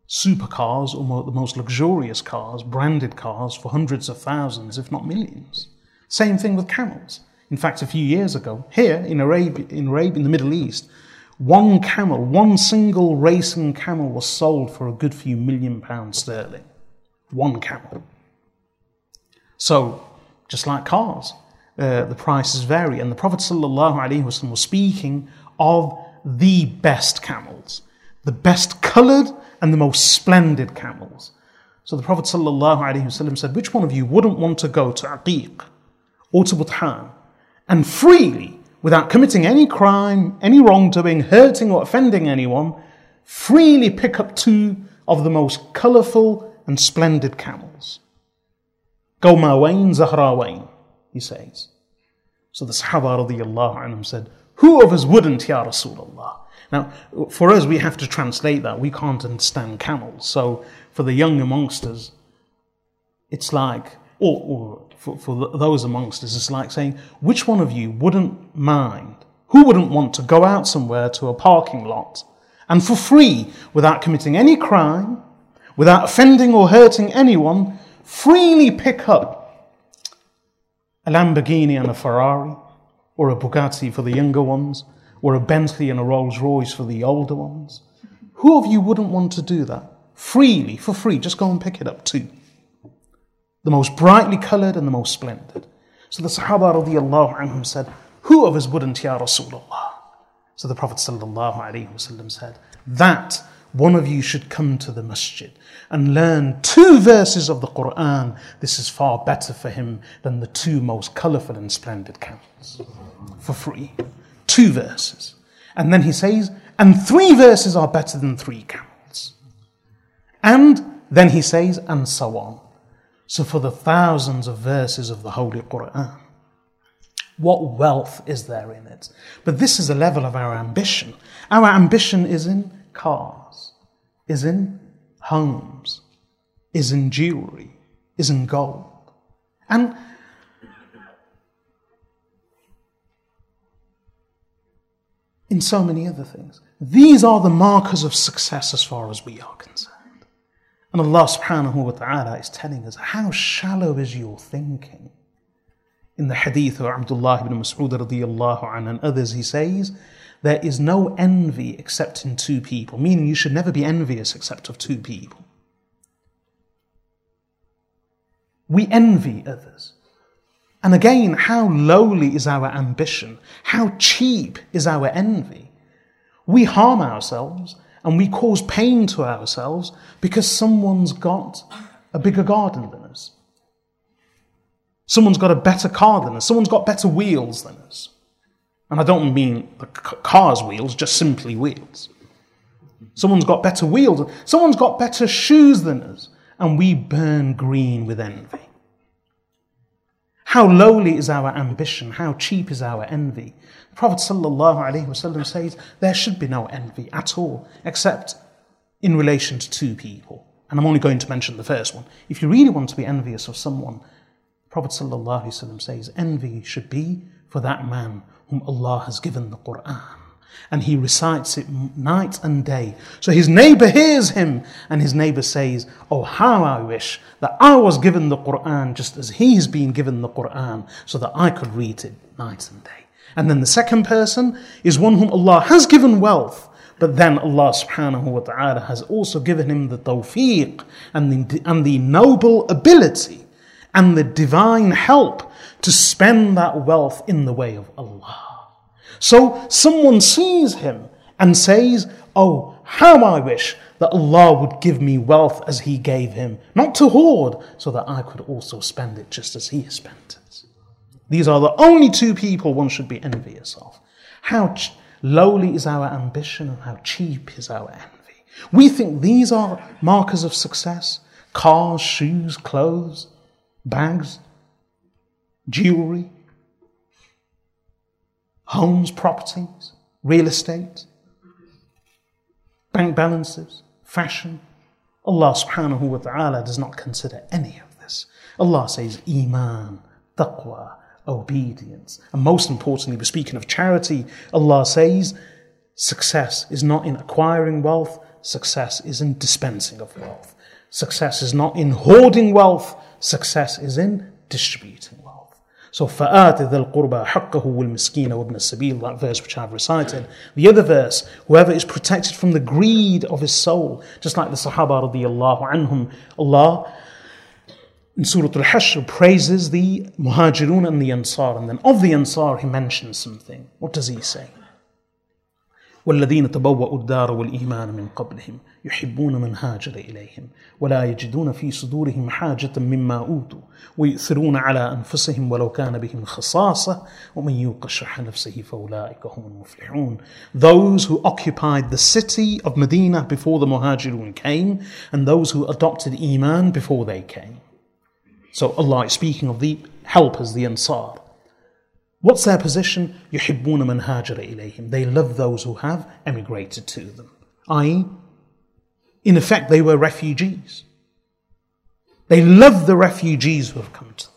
supercars or the most luxurious cars, branded cars, for hundreds of thousands, if not millions. Same thing with camels. In fact, a few years ago, here in Arabia, in Arabia, in the Middle East, one camel, one single racing camel was sold for a good few million pounds sterling. One camel. So, just like cars, uh, the prices vary. And the Prophet ﷺ was speaking of the best camels, the best coloured and the most splendid camels. So the Prophet ﷺ said, Which one of you wouldn't want to go to Aqiq or to Buthan and freely, without committing any crime, any wrongdoing, hurting or offending anyone, freely pick up two of the most colourful and splendid camels? Qawmawain Zahrawain, he says. So the Sahaba anhum said, Who of us wouldn't, Ya Rasulullah? Now, for us, we have to translate that. We can't understand camels. So, for the young amongst us, it's like, or, or for, for those amongst us, it's like saying, which one of you wouldn't mind? Who wouldn't want to go out somewhere to a parking lot and for free, without committing any crime, without offending or hurting anyone, freely pick up a Lamborghini and a Ferrari or a Bugatti for the younger ones? or a Bentley and a Rolls Royce for the older ones. Who of you wouldn't want to do that? Freely, for free, just go and pick it up too. The most brightly coloured and the most splendid. So the Sahaba radiallahu said, Who of us wouldn't, Ya Rasulullah? So the Prophet sallallahu alaihi wasallam said, That one of you should come to the masjid and learn two verses of the Quran. This is far better for him than the two most colourful and splendid camels for free two verses. And then he says, and three verses are better than three camels. And then he says, and so on. So for the thousands of verses of the Holy Quran, what wealth is there in it? But this is a level of our ambition. Our ambition is in cars, is in homes, is in jewelry, is in gold. And in so many other things. These are the markers of success as far as we are concerned. And Allah subhanahu wa ta'ala is telling us how shallow is your thinking. In the hadith of Abdullah ibn Mas'ud radiallahu anhu and others, he says, There is no envy except in two people, meaning you should never be envious except of two people. We envy others. And again, how lowly is our ambition? How cheap is our envy? We harm ourselves and we cause pain to ourselves because someone's got a bigger garden than us. Someone's got a better car than us. Someone's got better wheels than us. And I don't mean the car's wheels, just simply wheels. Someone's got better wheels. Someone's got better shoes than us. And we burn green with envy. How lowly is our ambition? How cheap is our envy? The Prophet ﷺ says there should be no envy at all, except in relation to two people. And I'm only going to mention the first one. If you really want to be envious of someone, the Prophet ﷺ says envy should be for that man whom Allah has given the Quran and he recites it night and day. So his neighbor hears him, and his neighbor says, Oh, how I wish that I was given the Quran just as he has been given the Quran, so that I could read it night and day. And then the second person is one whom Allah has given wealth. But then Allah subhanahu wa ta'ala has also given him the tawfiq and the, and the noble ability and the divine help to spend that wealth in the way of Allah. So someone sees him and says, Oh, how I wish that Allah would give me wealth as He gave him, not to hoard, so that I could also spend it just as He has spent it. These are the only two people one should be envious of. How ch- lowly is our ambition and how cheap is our envy. We think these are markers of success cars, shoes, clothes, bags, jewelry. homes, properties, real estate, bank balances, fashion. Allah subhanahu wa ta'ala does not consider any of this. Allah says Iman, taqwa, obedience. And most importantly, we're speaking of charity. Allah says success is not in acquiring wealth, success is in dispensing of wealth. Success is not in hoarding wealth, success is in distributing. So فَآتِ ذَا الْقُرْبَى حَقَّهُ وَالْمِسْكِينَ وَابْنَ السَّبِيلِ That verse which I've recited. The other verse, whoever is protected from the greed of his soul, just like the Sahaba radiallahu anhum, Allah in Surah Al-Hashr praises the Muhajirun and the Ansar. And then of the Ansar, he mentions something. What does he say? والذين تبوأوا الدار والإيمان من قبلهم يحبون من هاجر إليهم ولا يجدون في صدورهم حاجة مما أوتوا ويؤثرون على أنفسهم ولو كان بهم خصاصة ومن يوق شح نفسه فأولئك هم المفلحون Those who occupied the city of Medina before the Muhajirun came and those who adopted Iman before they came. So Allah is speaking of the helpers, the Ansar. What's their position? يحبون من هاجر إليهم. They love those who have emigrated to them. I.e., in effect, they were refugees. They love the refugees who have come to them.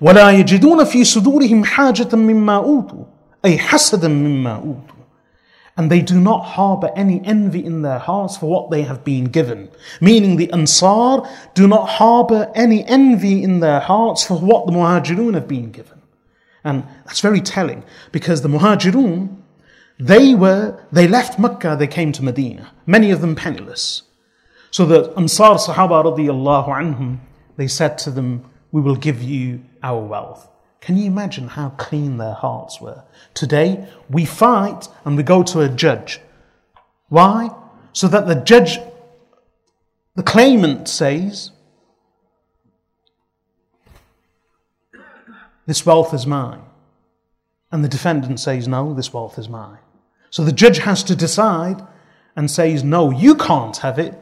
ولا يجدون في صدورهم حاجة مما أوتوا أي حسدا مما أوتوا and they do not harbor any envy in their hearts for what they have been given. Meaning the Ansar do not harbor any envy in their hearts for what the Muhajirun have been given. And that's very telling because the Muhajirun, they were, they left Mecca, they came to Medina, many of them penniless. So the Ansar Sahaba radiallahu anhum, they said to them, we will give you our wealth. Can you imagine how clean their hearts were? Today, we fight and we go to a judge. Why? So that the judge, the claimant says, This wealth is mine. And the defendant says, No, this wealth is mine. So the judge has to decide and says, No, you can't have it.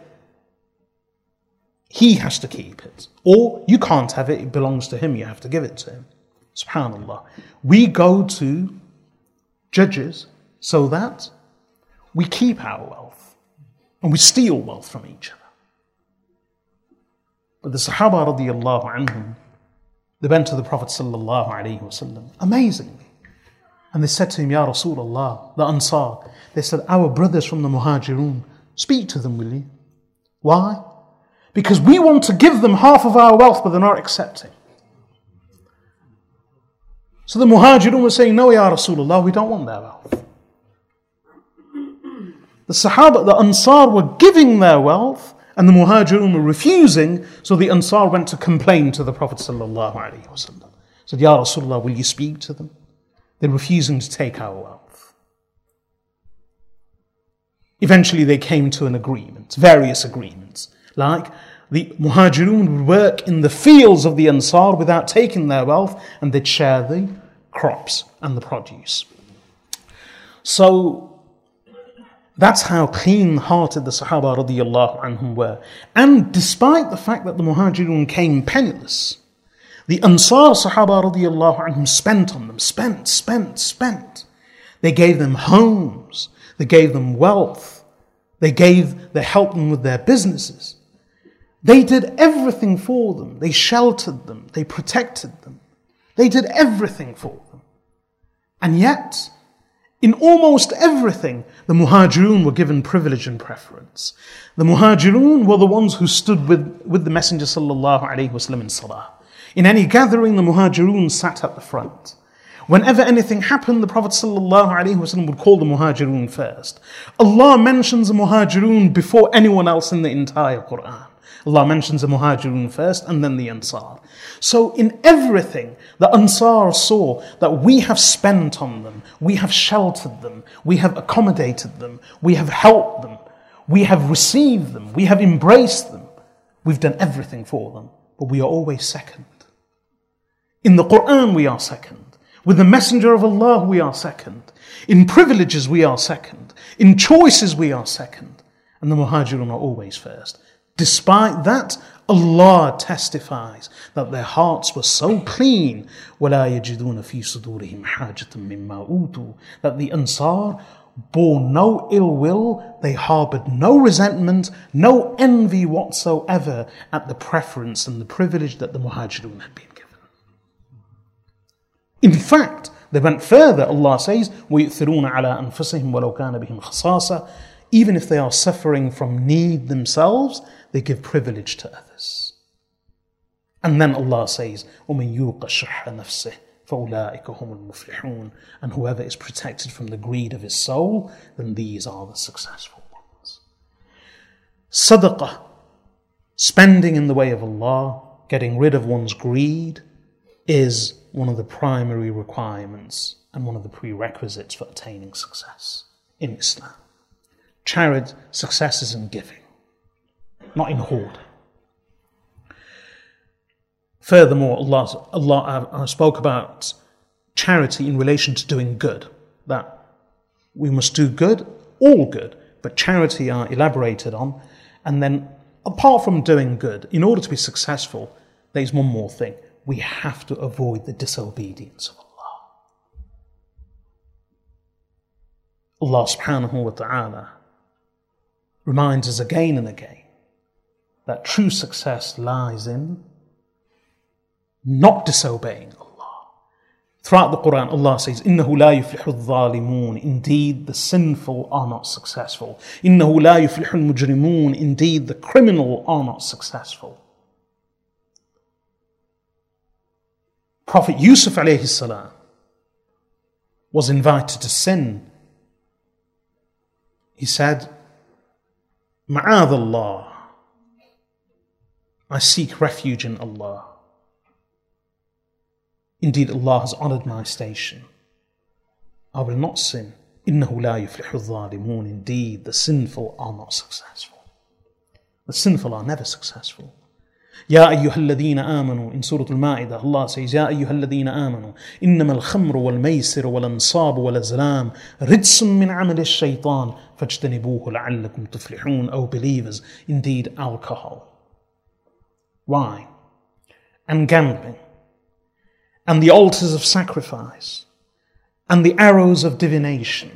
He has to keep it. Or you can't have it, it belongs to him, you have to give it to him. Subhanallah. We go to judges so that we keep our wealth and we steal wealth from each other. But the Sahaba radiallahu anhum, they went to the Prophet sallallahu alayhi wasallam, amazingly. And they said to him, Ya Rasulullah, the Ansar, they said, Our brothers from the Muhajirun, speak to them, will you? Why? Because we want to give them half of our wealth, but they're not accepting. So the Muhajirun were saying, No, Ya Rasulullah, we don't want their wealth. The Sahaba, the Ansar were giving their wealth, and the Muhajirun were refusing, so the Ansar went to complain to the Prophet. Said, Ya Rasulullah, will you speak to them? They're refusing to take our wealth. Eventually, they came to an agreement, various agreements, like the Muhajirun would work in the fields of the Ansar without taking their wealth and they'd share the crops and the produce. So that's how clean hearted the Sahaba anhum were. And despite the fact that the Muhajirun came penniless, the Ansar Sahaba radiallahu anhum spent on them, spent, spent, spent. They gave them homes, they gave them wealth, they gave, they helped them with their businesses. They did everything for them. They sheltered them. They protected them. They did everything for them. And yet, in almost everything, the Muhajirun were given privilege and preference. The Muhajirun were the ones who stood with, with the Messenger wasallam in salah. In any gathering, the Muhajirun sat at the front. Whenever anything happened, the Prophet ﷺ would call the Muhajirun first. Allah mentions the Muhajirun before anyone else in the entire Quran. Allah mentions the Muhajirun first and then the Ansar. So in everything, the Ansar saw that we have spent on them, we have sheltered them, we have accommodated them, we have helped them, we have received them, we have embraced them. We've done everything for them, but we are always second. In the Quran, we are second. With the Messenger of Allah, we are second. In privileges, we are second. In choices, we are second. And the Muhajirun are always first. Despite that, Allah testifies that their hearts were so clean وَلَا يَجِدُونَ فِي صُدُورِهِمْ حَاجَةً مِمَّا أُوتُوا that the Ansar bore no ill will, they harbored no resentment, no envy whatsoever at the preference and the privilege that the Muhajirun had been given. In fact, they went further. Allah says, وَيُؤْثِرُونَ عَلَىٰ أَنفُسِهِمْ وَلَوْ كَانَ بِهِمْ خَصَاصَةً Even if they are suffering from need themselves, they give privilege to others. And then Allah says, وَمَن يُوقَ شُحَّ نَفْسِهِ فَأُولَٰئِكَ هُمُ الْمُفْلِحُونَ And whoever is protected from the greed of his soul, then these are the successful ones. Sadaqah, spending in the way of Allah, getting rid of one's greed, is one of the primary requirements and one of the prerequisites for attaining success in Islam. Charity, success is in giving, not in hoard. Furthermore, Allah, Allah uh, spoke about charity in relation to doing good, that we must do good, all good, but charity are elaborated on. And then, apart from doing good, in order to be successful, there's one more thing. We have to avoid the disobedience of Allah. Allah subhanahu wa ta'ala reminds us again and again that true success lies in not disobeying Allah. Throughout the Quran, Allah says, إِنَّهُ لَا يُفْلِحُ الظَّالِمُونَ Indeed, the sinful are not successful. إِنَّهُ لَا يُفْلِحُ الْمُجْرِمُونَ Indeed, the criminal are not successful. Prophet Yusuf alayhi salam was invited to sin. He said, Ma'adh Allah, I seek refuge in Allah. Indeed, Allah has honored my station. I will not sin. إِنَّهُ لَا يُفْلِحُ الظَّالِمُونَ Indeed, the sinful are not successful. The sinful are never successful. يا أيها الذين آمنوا in Surah Al-Ma'idah Allah says يا أيها الذين آمنوا إنما الخمر والميسر والأنصاب والأزلام رجس من عمل الشيطان فاجتنبوه لعلكم تفلحون O believers indeed alcohol wine and gambling and the altars of sacrifice, and the arrows of divination.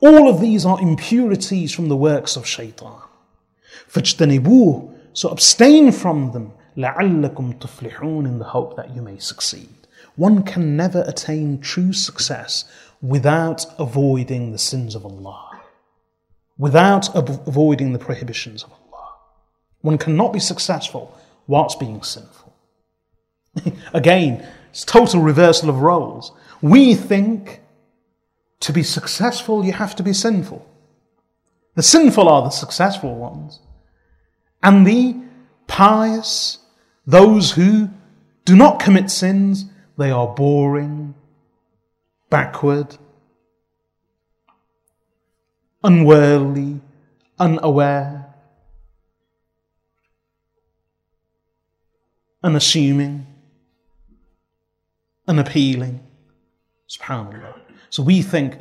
All of these are impurities from the works of shaitan. فَاجْتَنِبُوهُ So abstain from them, لَعَلَّكُمْ تُفْلِحُونَ In the hope that you may succeed. One can never attain true success without avoiding the sins of Allah, without avoiding the prohibitions of Allah. One cannot be successful whilst being sinful. Again, it's total reversal of roles. We think to be successful, you have to be sinful. The sinful are the successful ones. And the pious, those who do not commit sins, they are boring, backward, unworldly, unaware, unassuming unappealing. SubhanAllah. So we think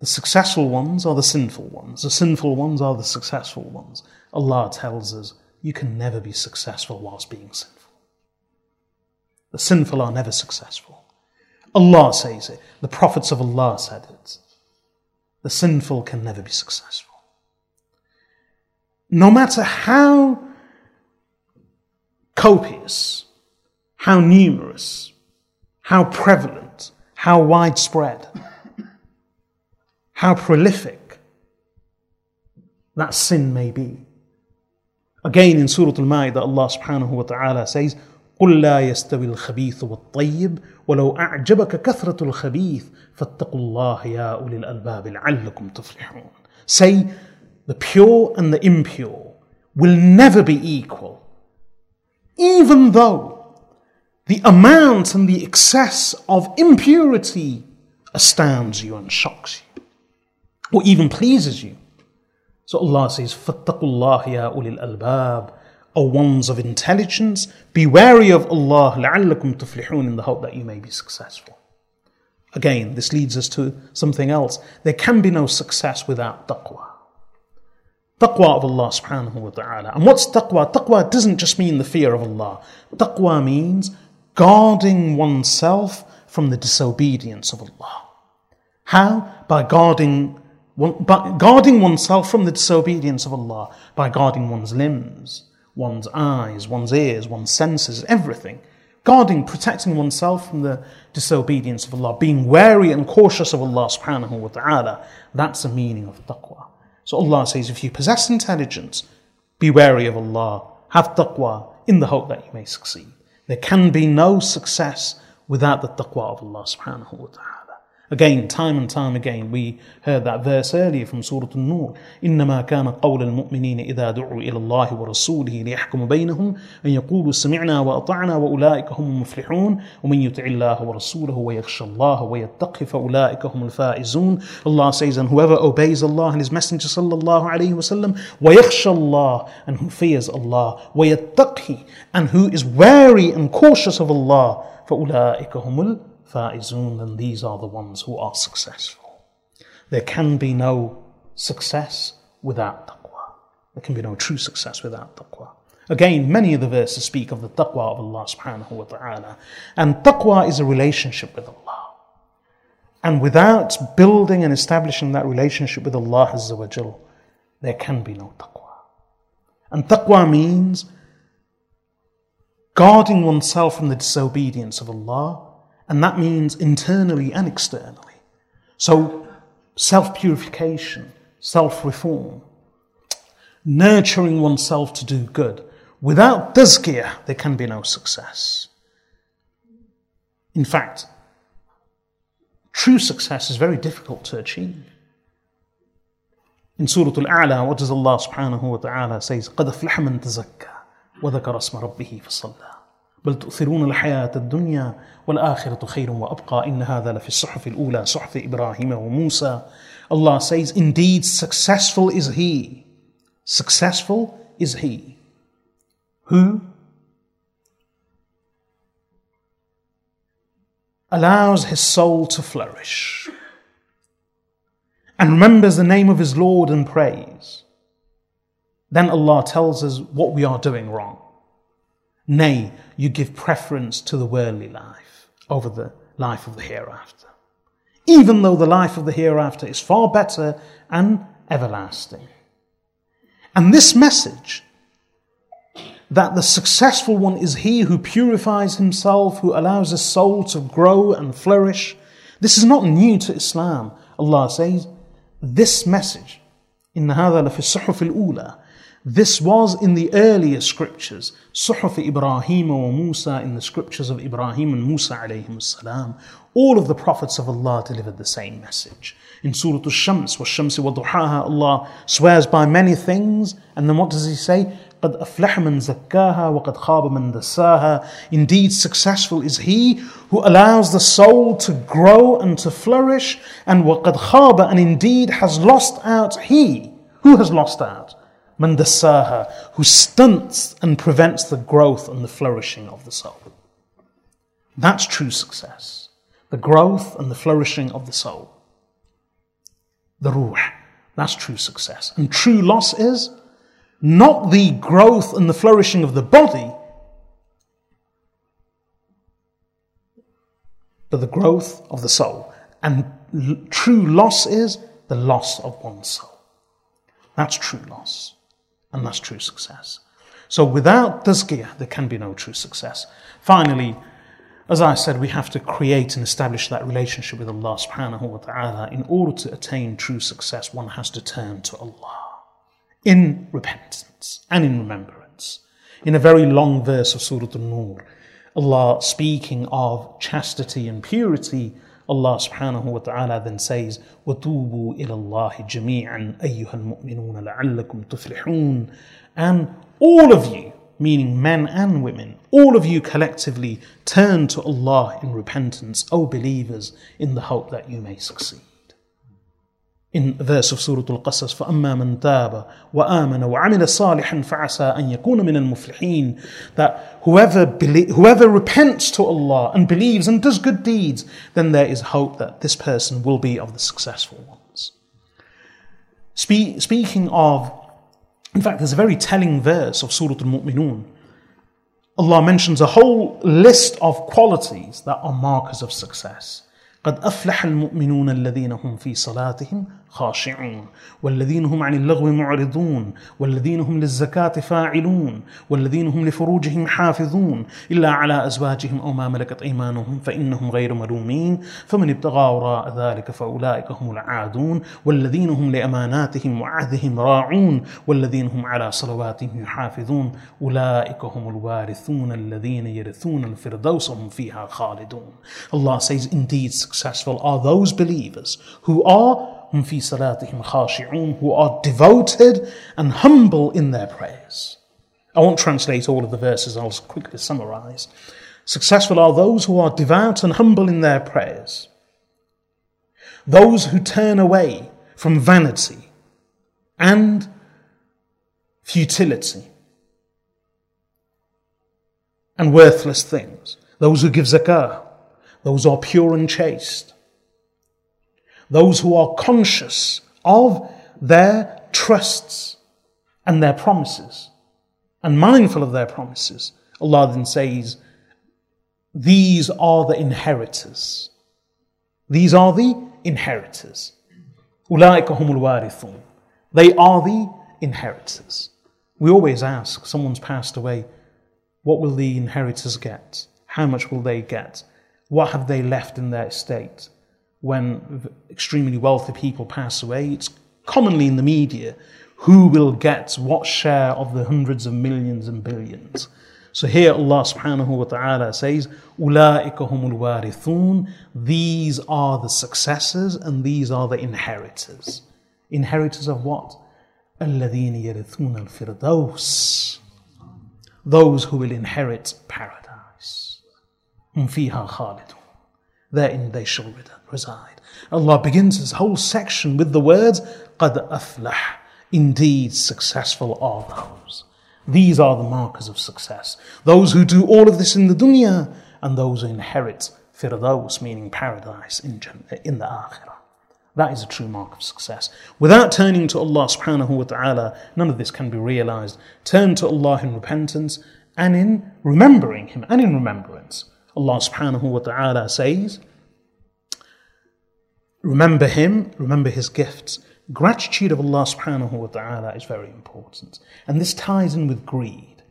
the successful ones are the sinful ones, the sinful ones are the successful ones. Allah tells us you can never be successful whilst being sinful. The sinful are never successful. Allah says it, the prophets of Allah said it. The sinful can never be successful. No matter how copious, how numerous, how prevalent, how widespread, how prolific that sin may be. Again in Surah Al-Ma'idah, Allah subhanahu wa ta'ala says, قل لا يستوي الخبيث والطيب ولو أعجبك كثرة الخبيث فاتقوا الله يا أولي الألباب لعلكم تفلحون Say, the pure and the impure will never be equal, even though the amount and the excess of impurity astounds you and shocks you, or even pleases you. So Allah says, فَاتَّقُوا اللَّهِ يَا أُولِي الْأَلْبَابِ O ones of intelligence, be wary of Allah لَعَلَّكُمْ تُفْلِحُونَ in the hope that you may be successful. Again, this leads us to something else. There can be no success without taqwa. Taqwa of Allah subhanahu wa ta'ala. And what's taqwa? Taqwa doesn't just mean the fear of Allah. Taqwa means guarding oneself from the disobedience of Allah. How? By guarding, by guarding oneself from the disobedience of Allah, by guarding one's limbs, one's eyes, one's ears, one's senses, everything. Guarding, protecting oneself from the disobedience of Allah, being wary and cautious of Allah subhanahu wa ta'ala. That's the meaning of taqwa. So Allah says, if you possess intelligence, be wary of Allah, have taqwa in the hope that you may succeed. There can be no success without the taqwa of Allah subhanahu wa ta'ala. Again, time and time again, we heard that verse earlier from Surah An-Nur. إنما كان قول المؤمنين إذا دعوا إلى الله ورسوله ليحكم بينهم أن يقولوا سمعنا وأطعنا وأولئك هم المفلحون ومن يطع الله ورسوله ويخشى الله ويتقي فأولئك هم الفائزون. Allah says, and whoever obeys Allah and His Messenger صلى الله عليه وسلم ويخشى الله and who fears Allah ويتقي and who is wary and cautious of Allah فأولئك هم الفائزون then these are the ones who are successful. There can be no success without taqwa. There can be no true success without taqwa. Again, many of the verses speak of the taqwa of Allah subhanahu wa ta'ala. And taqwa is a relationship with Allah. And without building and establishing that relationship with Allah Azza wa Jal, there can be no taqwa. And taqwa means guarding oneself from the disobedience of Allah and that means internally and externally. So, self purification, self reform, nurturing oneself to do good. Without tazkiyah, there can be no success. In fact, true success is very difficult to achieve. In Surah Al-A'la, what does Allah subhanahu wa ta'ala say? قَدْ أَفْلَحَ مَنْ تَزَكَّى وَذَكَرَ اسْمَ رَبِّهِ فَصَلَّى بل تؤثرون الحياة الدنيا والآخرة خير وأبقى إن هذا لفي الصحف الأولى صحف إبراهيم وموسى Allah says, indeed successful is he. Successful is he. Who allows his soul to flourish and remembers the name of his Lord and prays. Then Allah tells us what we are doing wrong. Nay, you give preference to the worldly life over the life of the hereafter. Even though the life of the hereafter is far better and everlasting. And this message that the successful one is he who purifies himself, who allows his soul to grow and flourish. This is not new to Islam. Allah says, this message, إن هذا لفي الصحف الأولى this was in the earlier scriptures, Suhuf Ibrahim wa Musa, in the scriptures of Ibrahim and Musa alayhim salam. All of the prophets of Allah delivered the same message. In Surah Al-Shams, وَالشَّمْسِ وَضُحَاهَا Allah swears by many things, and then what does he say? قد أفلح من زكاها وقد خاب من دساها. Indeed, successful is he who allows the soul to grow and to flourish, and وقد خاب, and indeed has lost out he. Who has lost out? Mandasaha, who stunts and prevents the growth and the flourishing of the soul. That's true success. The growth and the flourishing of the soul. The ruh. That's true success. And true loss is not the growth and the flourishing of the body, but the growth of the soul. And true loss is the loss of one's soul. That's true loss. And that's true success. So without tazkiyah, there can be no true success. Finally, as I said, we have to create and establish that relationship with Allah subhanahu wa ta'ala. In order to attain true success, one has to turn to Allah in repentance and in remembrance. In a very long verse of Surah An-Nur, Allah speaking of chastity and purity, Allah subhanahu wa ta'ala then says, وَتُوبُوا إِلَى اللَّهِ جَمِيعًا أَيُّهَا الْمُؤْمِنُونَ لَعَلَّكُمْ تُفْلِحُونَ And all of you, meaning men and women, all of you collectively turn to Allah in repentance, O believers, in the hope that you may succeed in verse of Surah Al-Qasas فَأَمَّا مَنْ تَابَ وَآمَنَ وَعَمِلَ صَالِحًا فَعَسَىٰ أَن يَكُونَ مِنَ الْمُفْلِحِينَ that whoever, whoever repents to Allah and believes and does good deeds then there is hope that this person will be of the successful ones. Spe- speaking of In fact, there's a very telling verse of Surah Al Mu'minun. Allah mentions a whole list of qualities that are markers of success. قد أفلح المؤمنون الذين هم في صلاتهم خاشعون والذين هم عن اللغو معرضون والذين هم للزكاة فاعلون والذين هم لفروجهم حافظون. إلا على أزواجهم أو ما ملكت أيمانهم فإنهم غير ملومين. فمن ابتغى وراء ذلك فأولئك هم العادون والذين هم لأماناتهم وعهدهم راعون والذين هم على صلواتهم يحافظون. أولئك هم الوارثون الذين يرثون الفردوس هم فيها خالدون. Allah says indeed successful are those believers who are who are devoted and humble in their prayers. I won't translate all of the verses, I'll quickly summarize. Successful are those who are devout and humble in their prayers, those who turn away from vanity and futility and worthless things, those who give zakah, those who are pure and chaste, those who are conscious of their trusts and their promises and mindful of their promises. Allah then says, These are the inheritors. These are the inheritors. They are the inheritors. We always ask, someone's passed away, what will the inheritors get? How much will they get? What have they left in their estate? when extremely wealthy people pass away, it's commonly in the media who will get what share of the hundreds of millions and billions. So here Allah subhanahu wa ta'ala says, أُولَٰئِكَ هُمُ الْوَارِثُونَ These are the successors and these are the inheritors. Inheritors of what? الَّذِينَ يَرِثُونَ الْفِرْدَوْسِ Those who will inherit paradise. هُمْ فِيهَا خَالِدُونَ Therein they shall reside. Allah begins his whole section with the words, قَدْ أَفْلَحْ Indeed, successful are those. These are the markers of success. Those who do all of this in the dunya and those who inherit firdaus, meaning paradise in, in the akhirah. That is a true mark of success. Without turning to Allah subhanahu wa ta'ala, none of this can be realized. Turn to Allah in repentance and in remembering Him and in remembrance. Allah subhanahu wa ta'ala says, Remember Him, remember His gifts. Gratitude of Allah subhanahu wa ta'ala is very important. And this ties in with greed.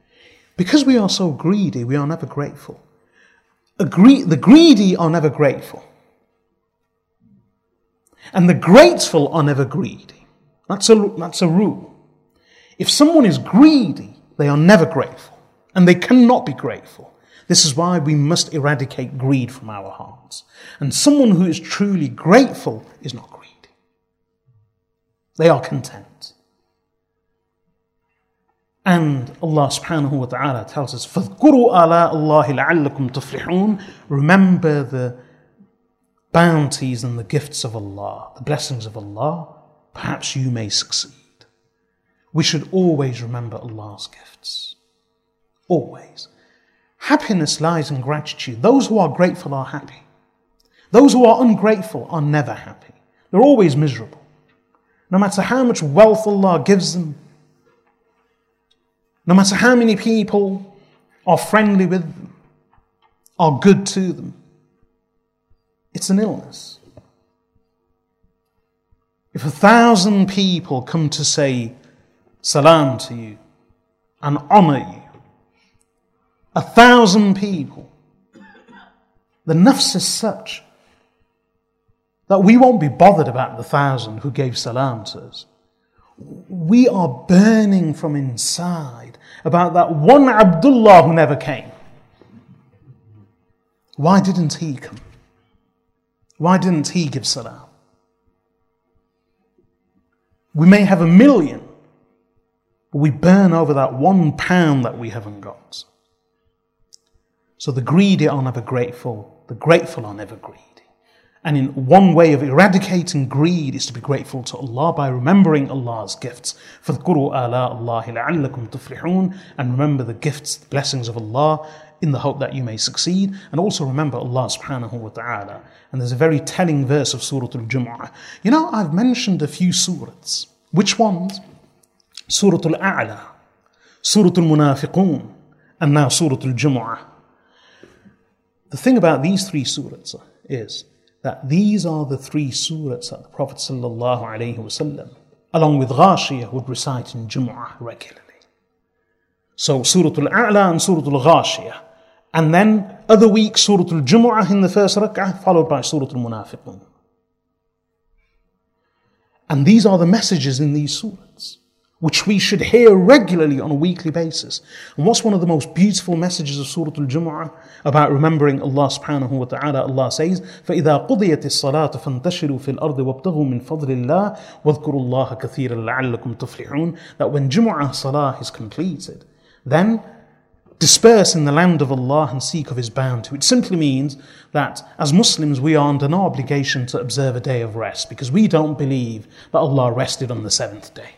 Because we are so greedy, we are never grateful. The greedy are never grateful. And the grateful are never greedy. That's a, that's a rule. If someone is greedy, they are never grateful. And they cannot be grateful. This is why we must eradicate greed from our hearts. And someone who is truly grateful is not greedy. They are content. And Allah subhanahu wa ta'ala tells us, فَاذْكُرُوا آلَاءَ اللَّهِ لَعَلَّكُمْ تُفْلِحُونَ Remember the bounties and the gifts of Allah, the blessings of Allah, perhaps you may succeed. We should always remember Allah's gifts. Always. Happiness lies in gratitude. Those who are grateful are happy. Those who are ungrateful are never happy. They're always miserable. No matter how much wealth Allah gives them, no matter how many people are friendly with them, are good to them, it's an illness. If a thousand people come to say salam to you and honor you, a thousand people. The nafs is such that we won't be bothered about the thousand who gave salam to us. We are burning from inside about that one Abdullah who never came. Why didn't he come? Why didn't he give salam? We may have a million, but we burn over that one pound that we haven't got. So the greedy are never grateful, the grateful are never greedy. And in one way of eradicating greed is to be grateful to Allah by remembering Allah's gifts. فَاذْكُرُوا آلَاءَ اللَّهِ لَعَلَّكُمْ تُفْلِحُونَ And remember the gifts, the blessings of Allah in the hope that you may succeed. And also remember Allah subhanahu wa ta'ala. And there's a very telling verse of Surah Al-Jumu'ah. You know, I've mentioned a few surahs. Which ones? Surah Al-A'la, Surah Al-Munafiqun, and now Surah Al-Jumu'ah. The thing about these three surahs is that these are the three surahs that the Prophet ﷺ, along with Ghashiyah, would recite in Jumu'ah regularly. So Surah Al-A'la and Surah Al-Ghashiyah. And then other weeks, Surah Al-Jumu'ah in the first rak'ah, followed by Surah Al-Munafiqun. And these are the messages in these surahs which we should hear regularly on a weekly basis. And what's one of the most beautiful messages of Surah Al-Jumu'ah about remembering Allah subhanahu wa ta'ala? Allah says, فَإِذَا قُضِيَتِ الصَّلَاةُ فَانْتَشِرُوا فِي الْأَرْضِ وَابْتَغُوا مِنْ فَضْلِ اللَّهِ وَاذْكُرُوا اللَّهَ كَثِيرًا لَعَلَّكُمْ تُفْلِحُونَ That when Jumu'ah Salah is completed, then disperse in the land of Allah and seek of His bounty, which simply means that as Muslims we are under no obligation to observe a day of rest because we don't believe that Allah rested on the seventh day.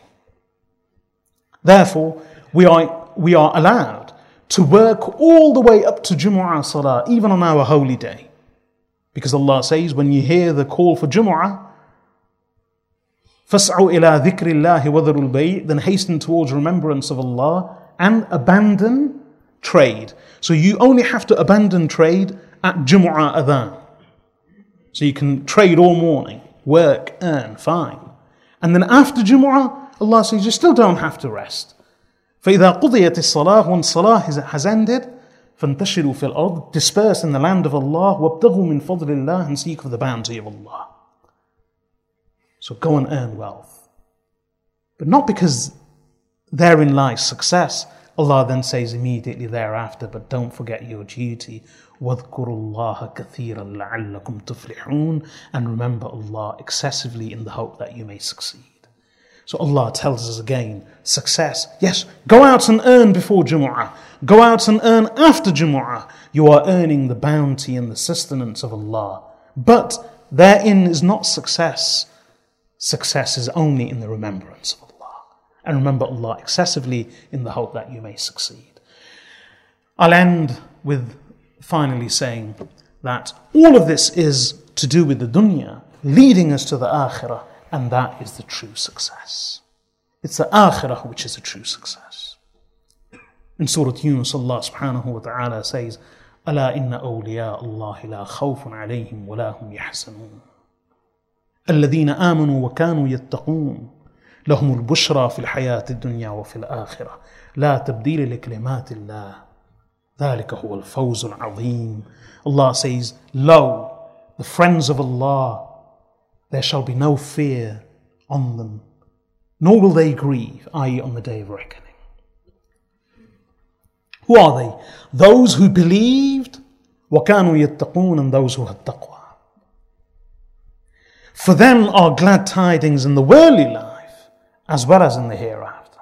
Therefore, we are, we are allowed to work all the way up to Jumu'ah Salah, even on our holy day. Because Allah says, when you hear the call for Jumu'ah, فَاسْعُوا إِلَىٰ ذِكْرِ اللَّهِ وَذَرُوا الْبَيْءِ Then hasten towards remembrance of Allah and abandon trade. So you only have to abandon trade at Jumu'ah Adhan. So you can trade all morning, work, earn, fine. And then after Jumu'ah, Allah says you still don't have to rest. فإذا قضيت الصلاة when salah has ended فانتشروا في الأرض disperse in the land of Allah وابتغوا من فضل الله and seek for the bounty of Allah. So go and earn wealth. But not because therein lies success. Allah then says immediately thereafter, but don't forget your duty. وَاذْكُرُوا اللَّهَ كَثِيرًا لَعَلَّكُمْ تُفْلِحُونَ And remember Allah excessively in the hope that you may succeed. So Allah tells us again, success. Yes, go out and earn before Jumu'ah. Go out and earn after Jumu'ah. You are earning the bounty and the sustenance of Allah. But therein is not success. Success is only in the remembrance of Allah. And remember Allah excessively in the hope that you may succeed. I'll end with finally saying that all of this is to do with the dunya, leading us to the akhirah and that is the true success. It's the akhirah which is a true success. In Surah Yunus, Allah subhanahu wa ta'ala says, ألا إن أولياء الله لا خوف عليهم ولا هم يحزنون الذين آمنوا وكانوا يتقون لهم البشرى في الحياة الدنيا وفي الآخرة لا تبديل لكلمات الله ذلك هو الفوز العظيم Allah says, Lo, the friends of Allah there shall be no fear on them, nor will they grieve, i.e., on the day of reckoning. Who are they? Those who believed, وَكَانُوا يَتَّقُونَ and those who had taqwa. For them are glad tidings in the worldly life as well as in the hereafter.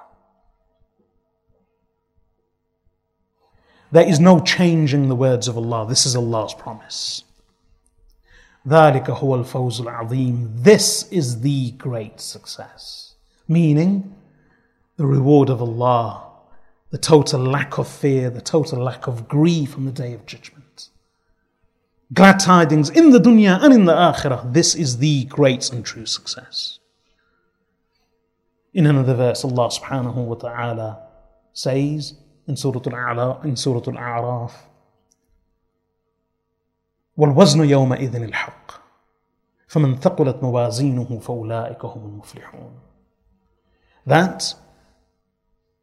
There is no changing the words of Allah. This is Allah's promise. ذلك هو الفوز العظيم. This is the great success. Meaning, the reward of Allah, the total lack of fear, the total lack of grief on the day of judgment. Glad tidings in the dunya and in the akhirah. This is the great and true success. In another verse, Allah subhanahu wa ta'ala says in Surah Al-A'la, in Surah Al-A'raf, والوزن يومئذ الحق فمن ثقلت موازينه فأولئك هم المفلحون That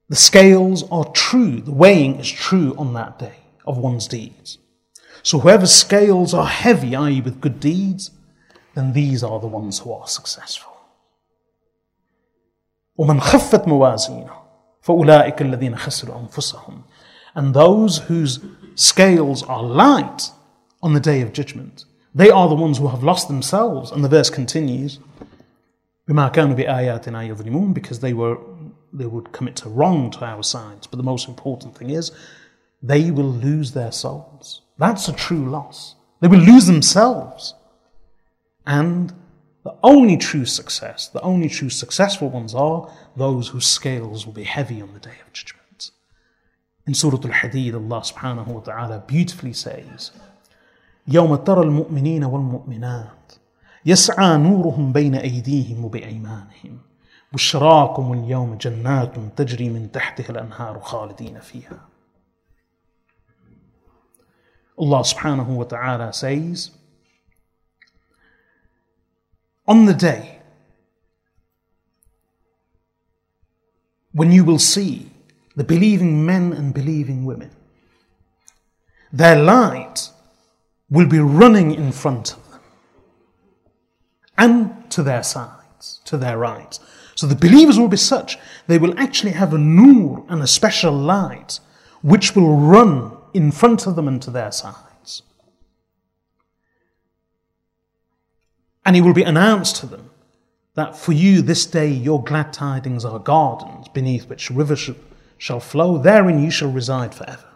the scales are true, the weighing is true on that day of one's deeds. So whoever scales are heavy, i.e., with good deeds, then these are the ones who are successful. ومن خفت موازينه فأولئك الذين خسروا أنفسهم And those whose scales are light, on the day of judgment. They are the ones who have lost themselves. And the verse continues, because they were they would commit to wrong to our sides. But the most important thing is they will lose their souls. That's a true loss. They will lose themselves. And the only true success, the only true successful ones are those whose scales will be heavy on the day of judgment. In Surah Al Hadid, Allah subhanahu wa ta'ala beautifully says, يوم ترى المؤمنين والمؤمنات يسعى نورهم بين أيديهم وبأيمانهم. بشراكم اليوم جنات تجري من تحتها الأنهار خالدين فيها. Allah subhanahu wa ta'ala says, On the day when you will see the believing men and believing women, their light will be running in front of them and to their sides, to their right. So the believers will be such, they will actually have a nur and a special light which will run in front of them and to their sides. And it will be announced to them that for you this day your glad tidings are gardens beneath which rivers shall flow, therein you shall reside forever.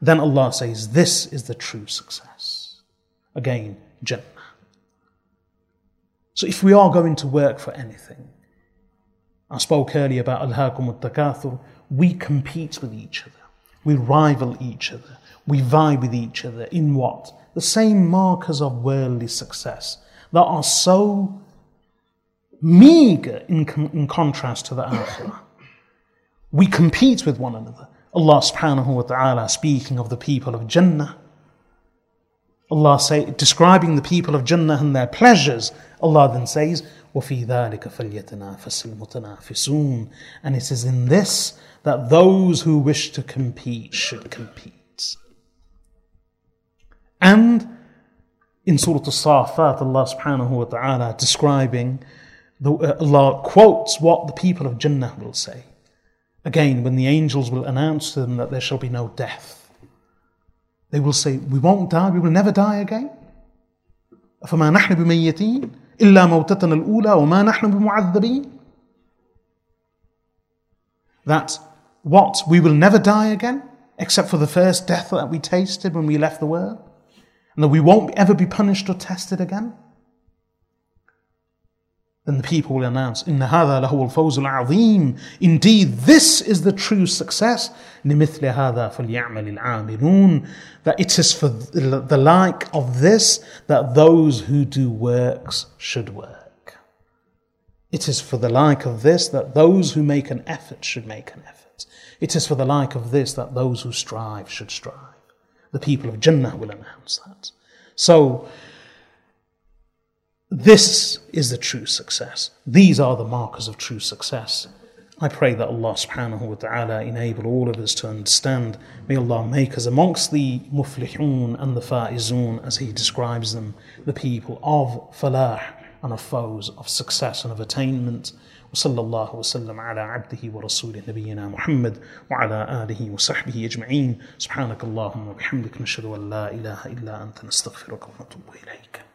Then Allah says, This is the true success. Again, Jannah. So if we are going to work for anything, I spoke earlier about Al-Hakum al-Takathur, we compete with each other. We rival each other. We vie with each other in what? The same markers of worldly success that are so meager in, com- in contrast to the Akhirah. We compete with one another. Allah subhanahu wa ta'ala speaking of the people of Jannah. Allah say, describing the people of Jannah and their pleasures, Allah then says, وَفِي ذَلِكَ فَلْيَتَنَافَسِ الْمُتَنَافِسُونَ And it is in this that those who wish to compete should compete. And in Surah Al-Safat, Allah subhanahu wa ta'ala describing, the, uh, Allah quotes what the people of Jannah will say. Again, when the angels will announce to them that there shall be no death, they will say, We won't die, we will never die again. فما نحن بميتين إلا موتتنا الأولى وما نحن بمعذبين That what? We will never die again, except for the first death that we tasted when we left the world? And that we won't ever be punished or tested again? Then the people will announce, إن هذا لهو الفوز العظيم. Indeed, this is the true success. لمثل هذا فليعمل العاملون. That it is for the like of this that those who do works should work. It is for the like of this that those who make an effort should make an effort. It is for the like of this that those who strive should strive. The people of Jannah will announce that. So, this is the true success. These are the markers of true success. I pray that Allah subhanahu wa ta'ala enable all of us to understand. May Allah make us amongst the muflihun and the faizun, as He describes them, the people of falah and of fawz, of success and of attainment. وصلى الله وسلم على عبده ورسوله نبينا محمد وعلى آله وصحبه أجمعين سبحانك اللهم وبحمدك نشهد أن لا إله إلا أنت نستغفرك ونتوب إليك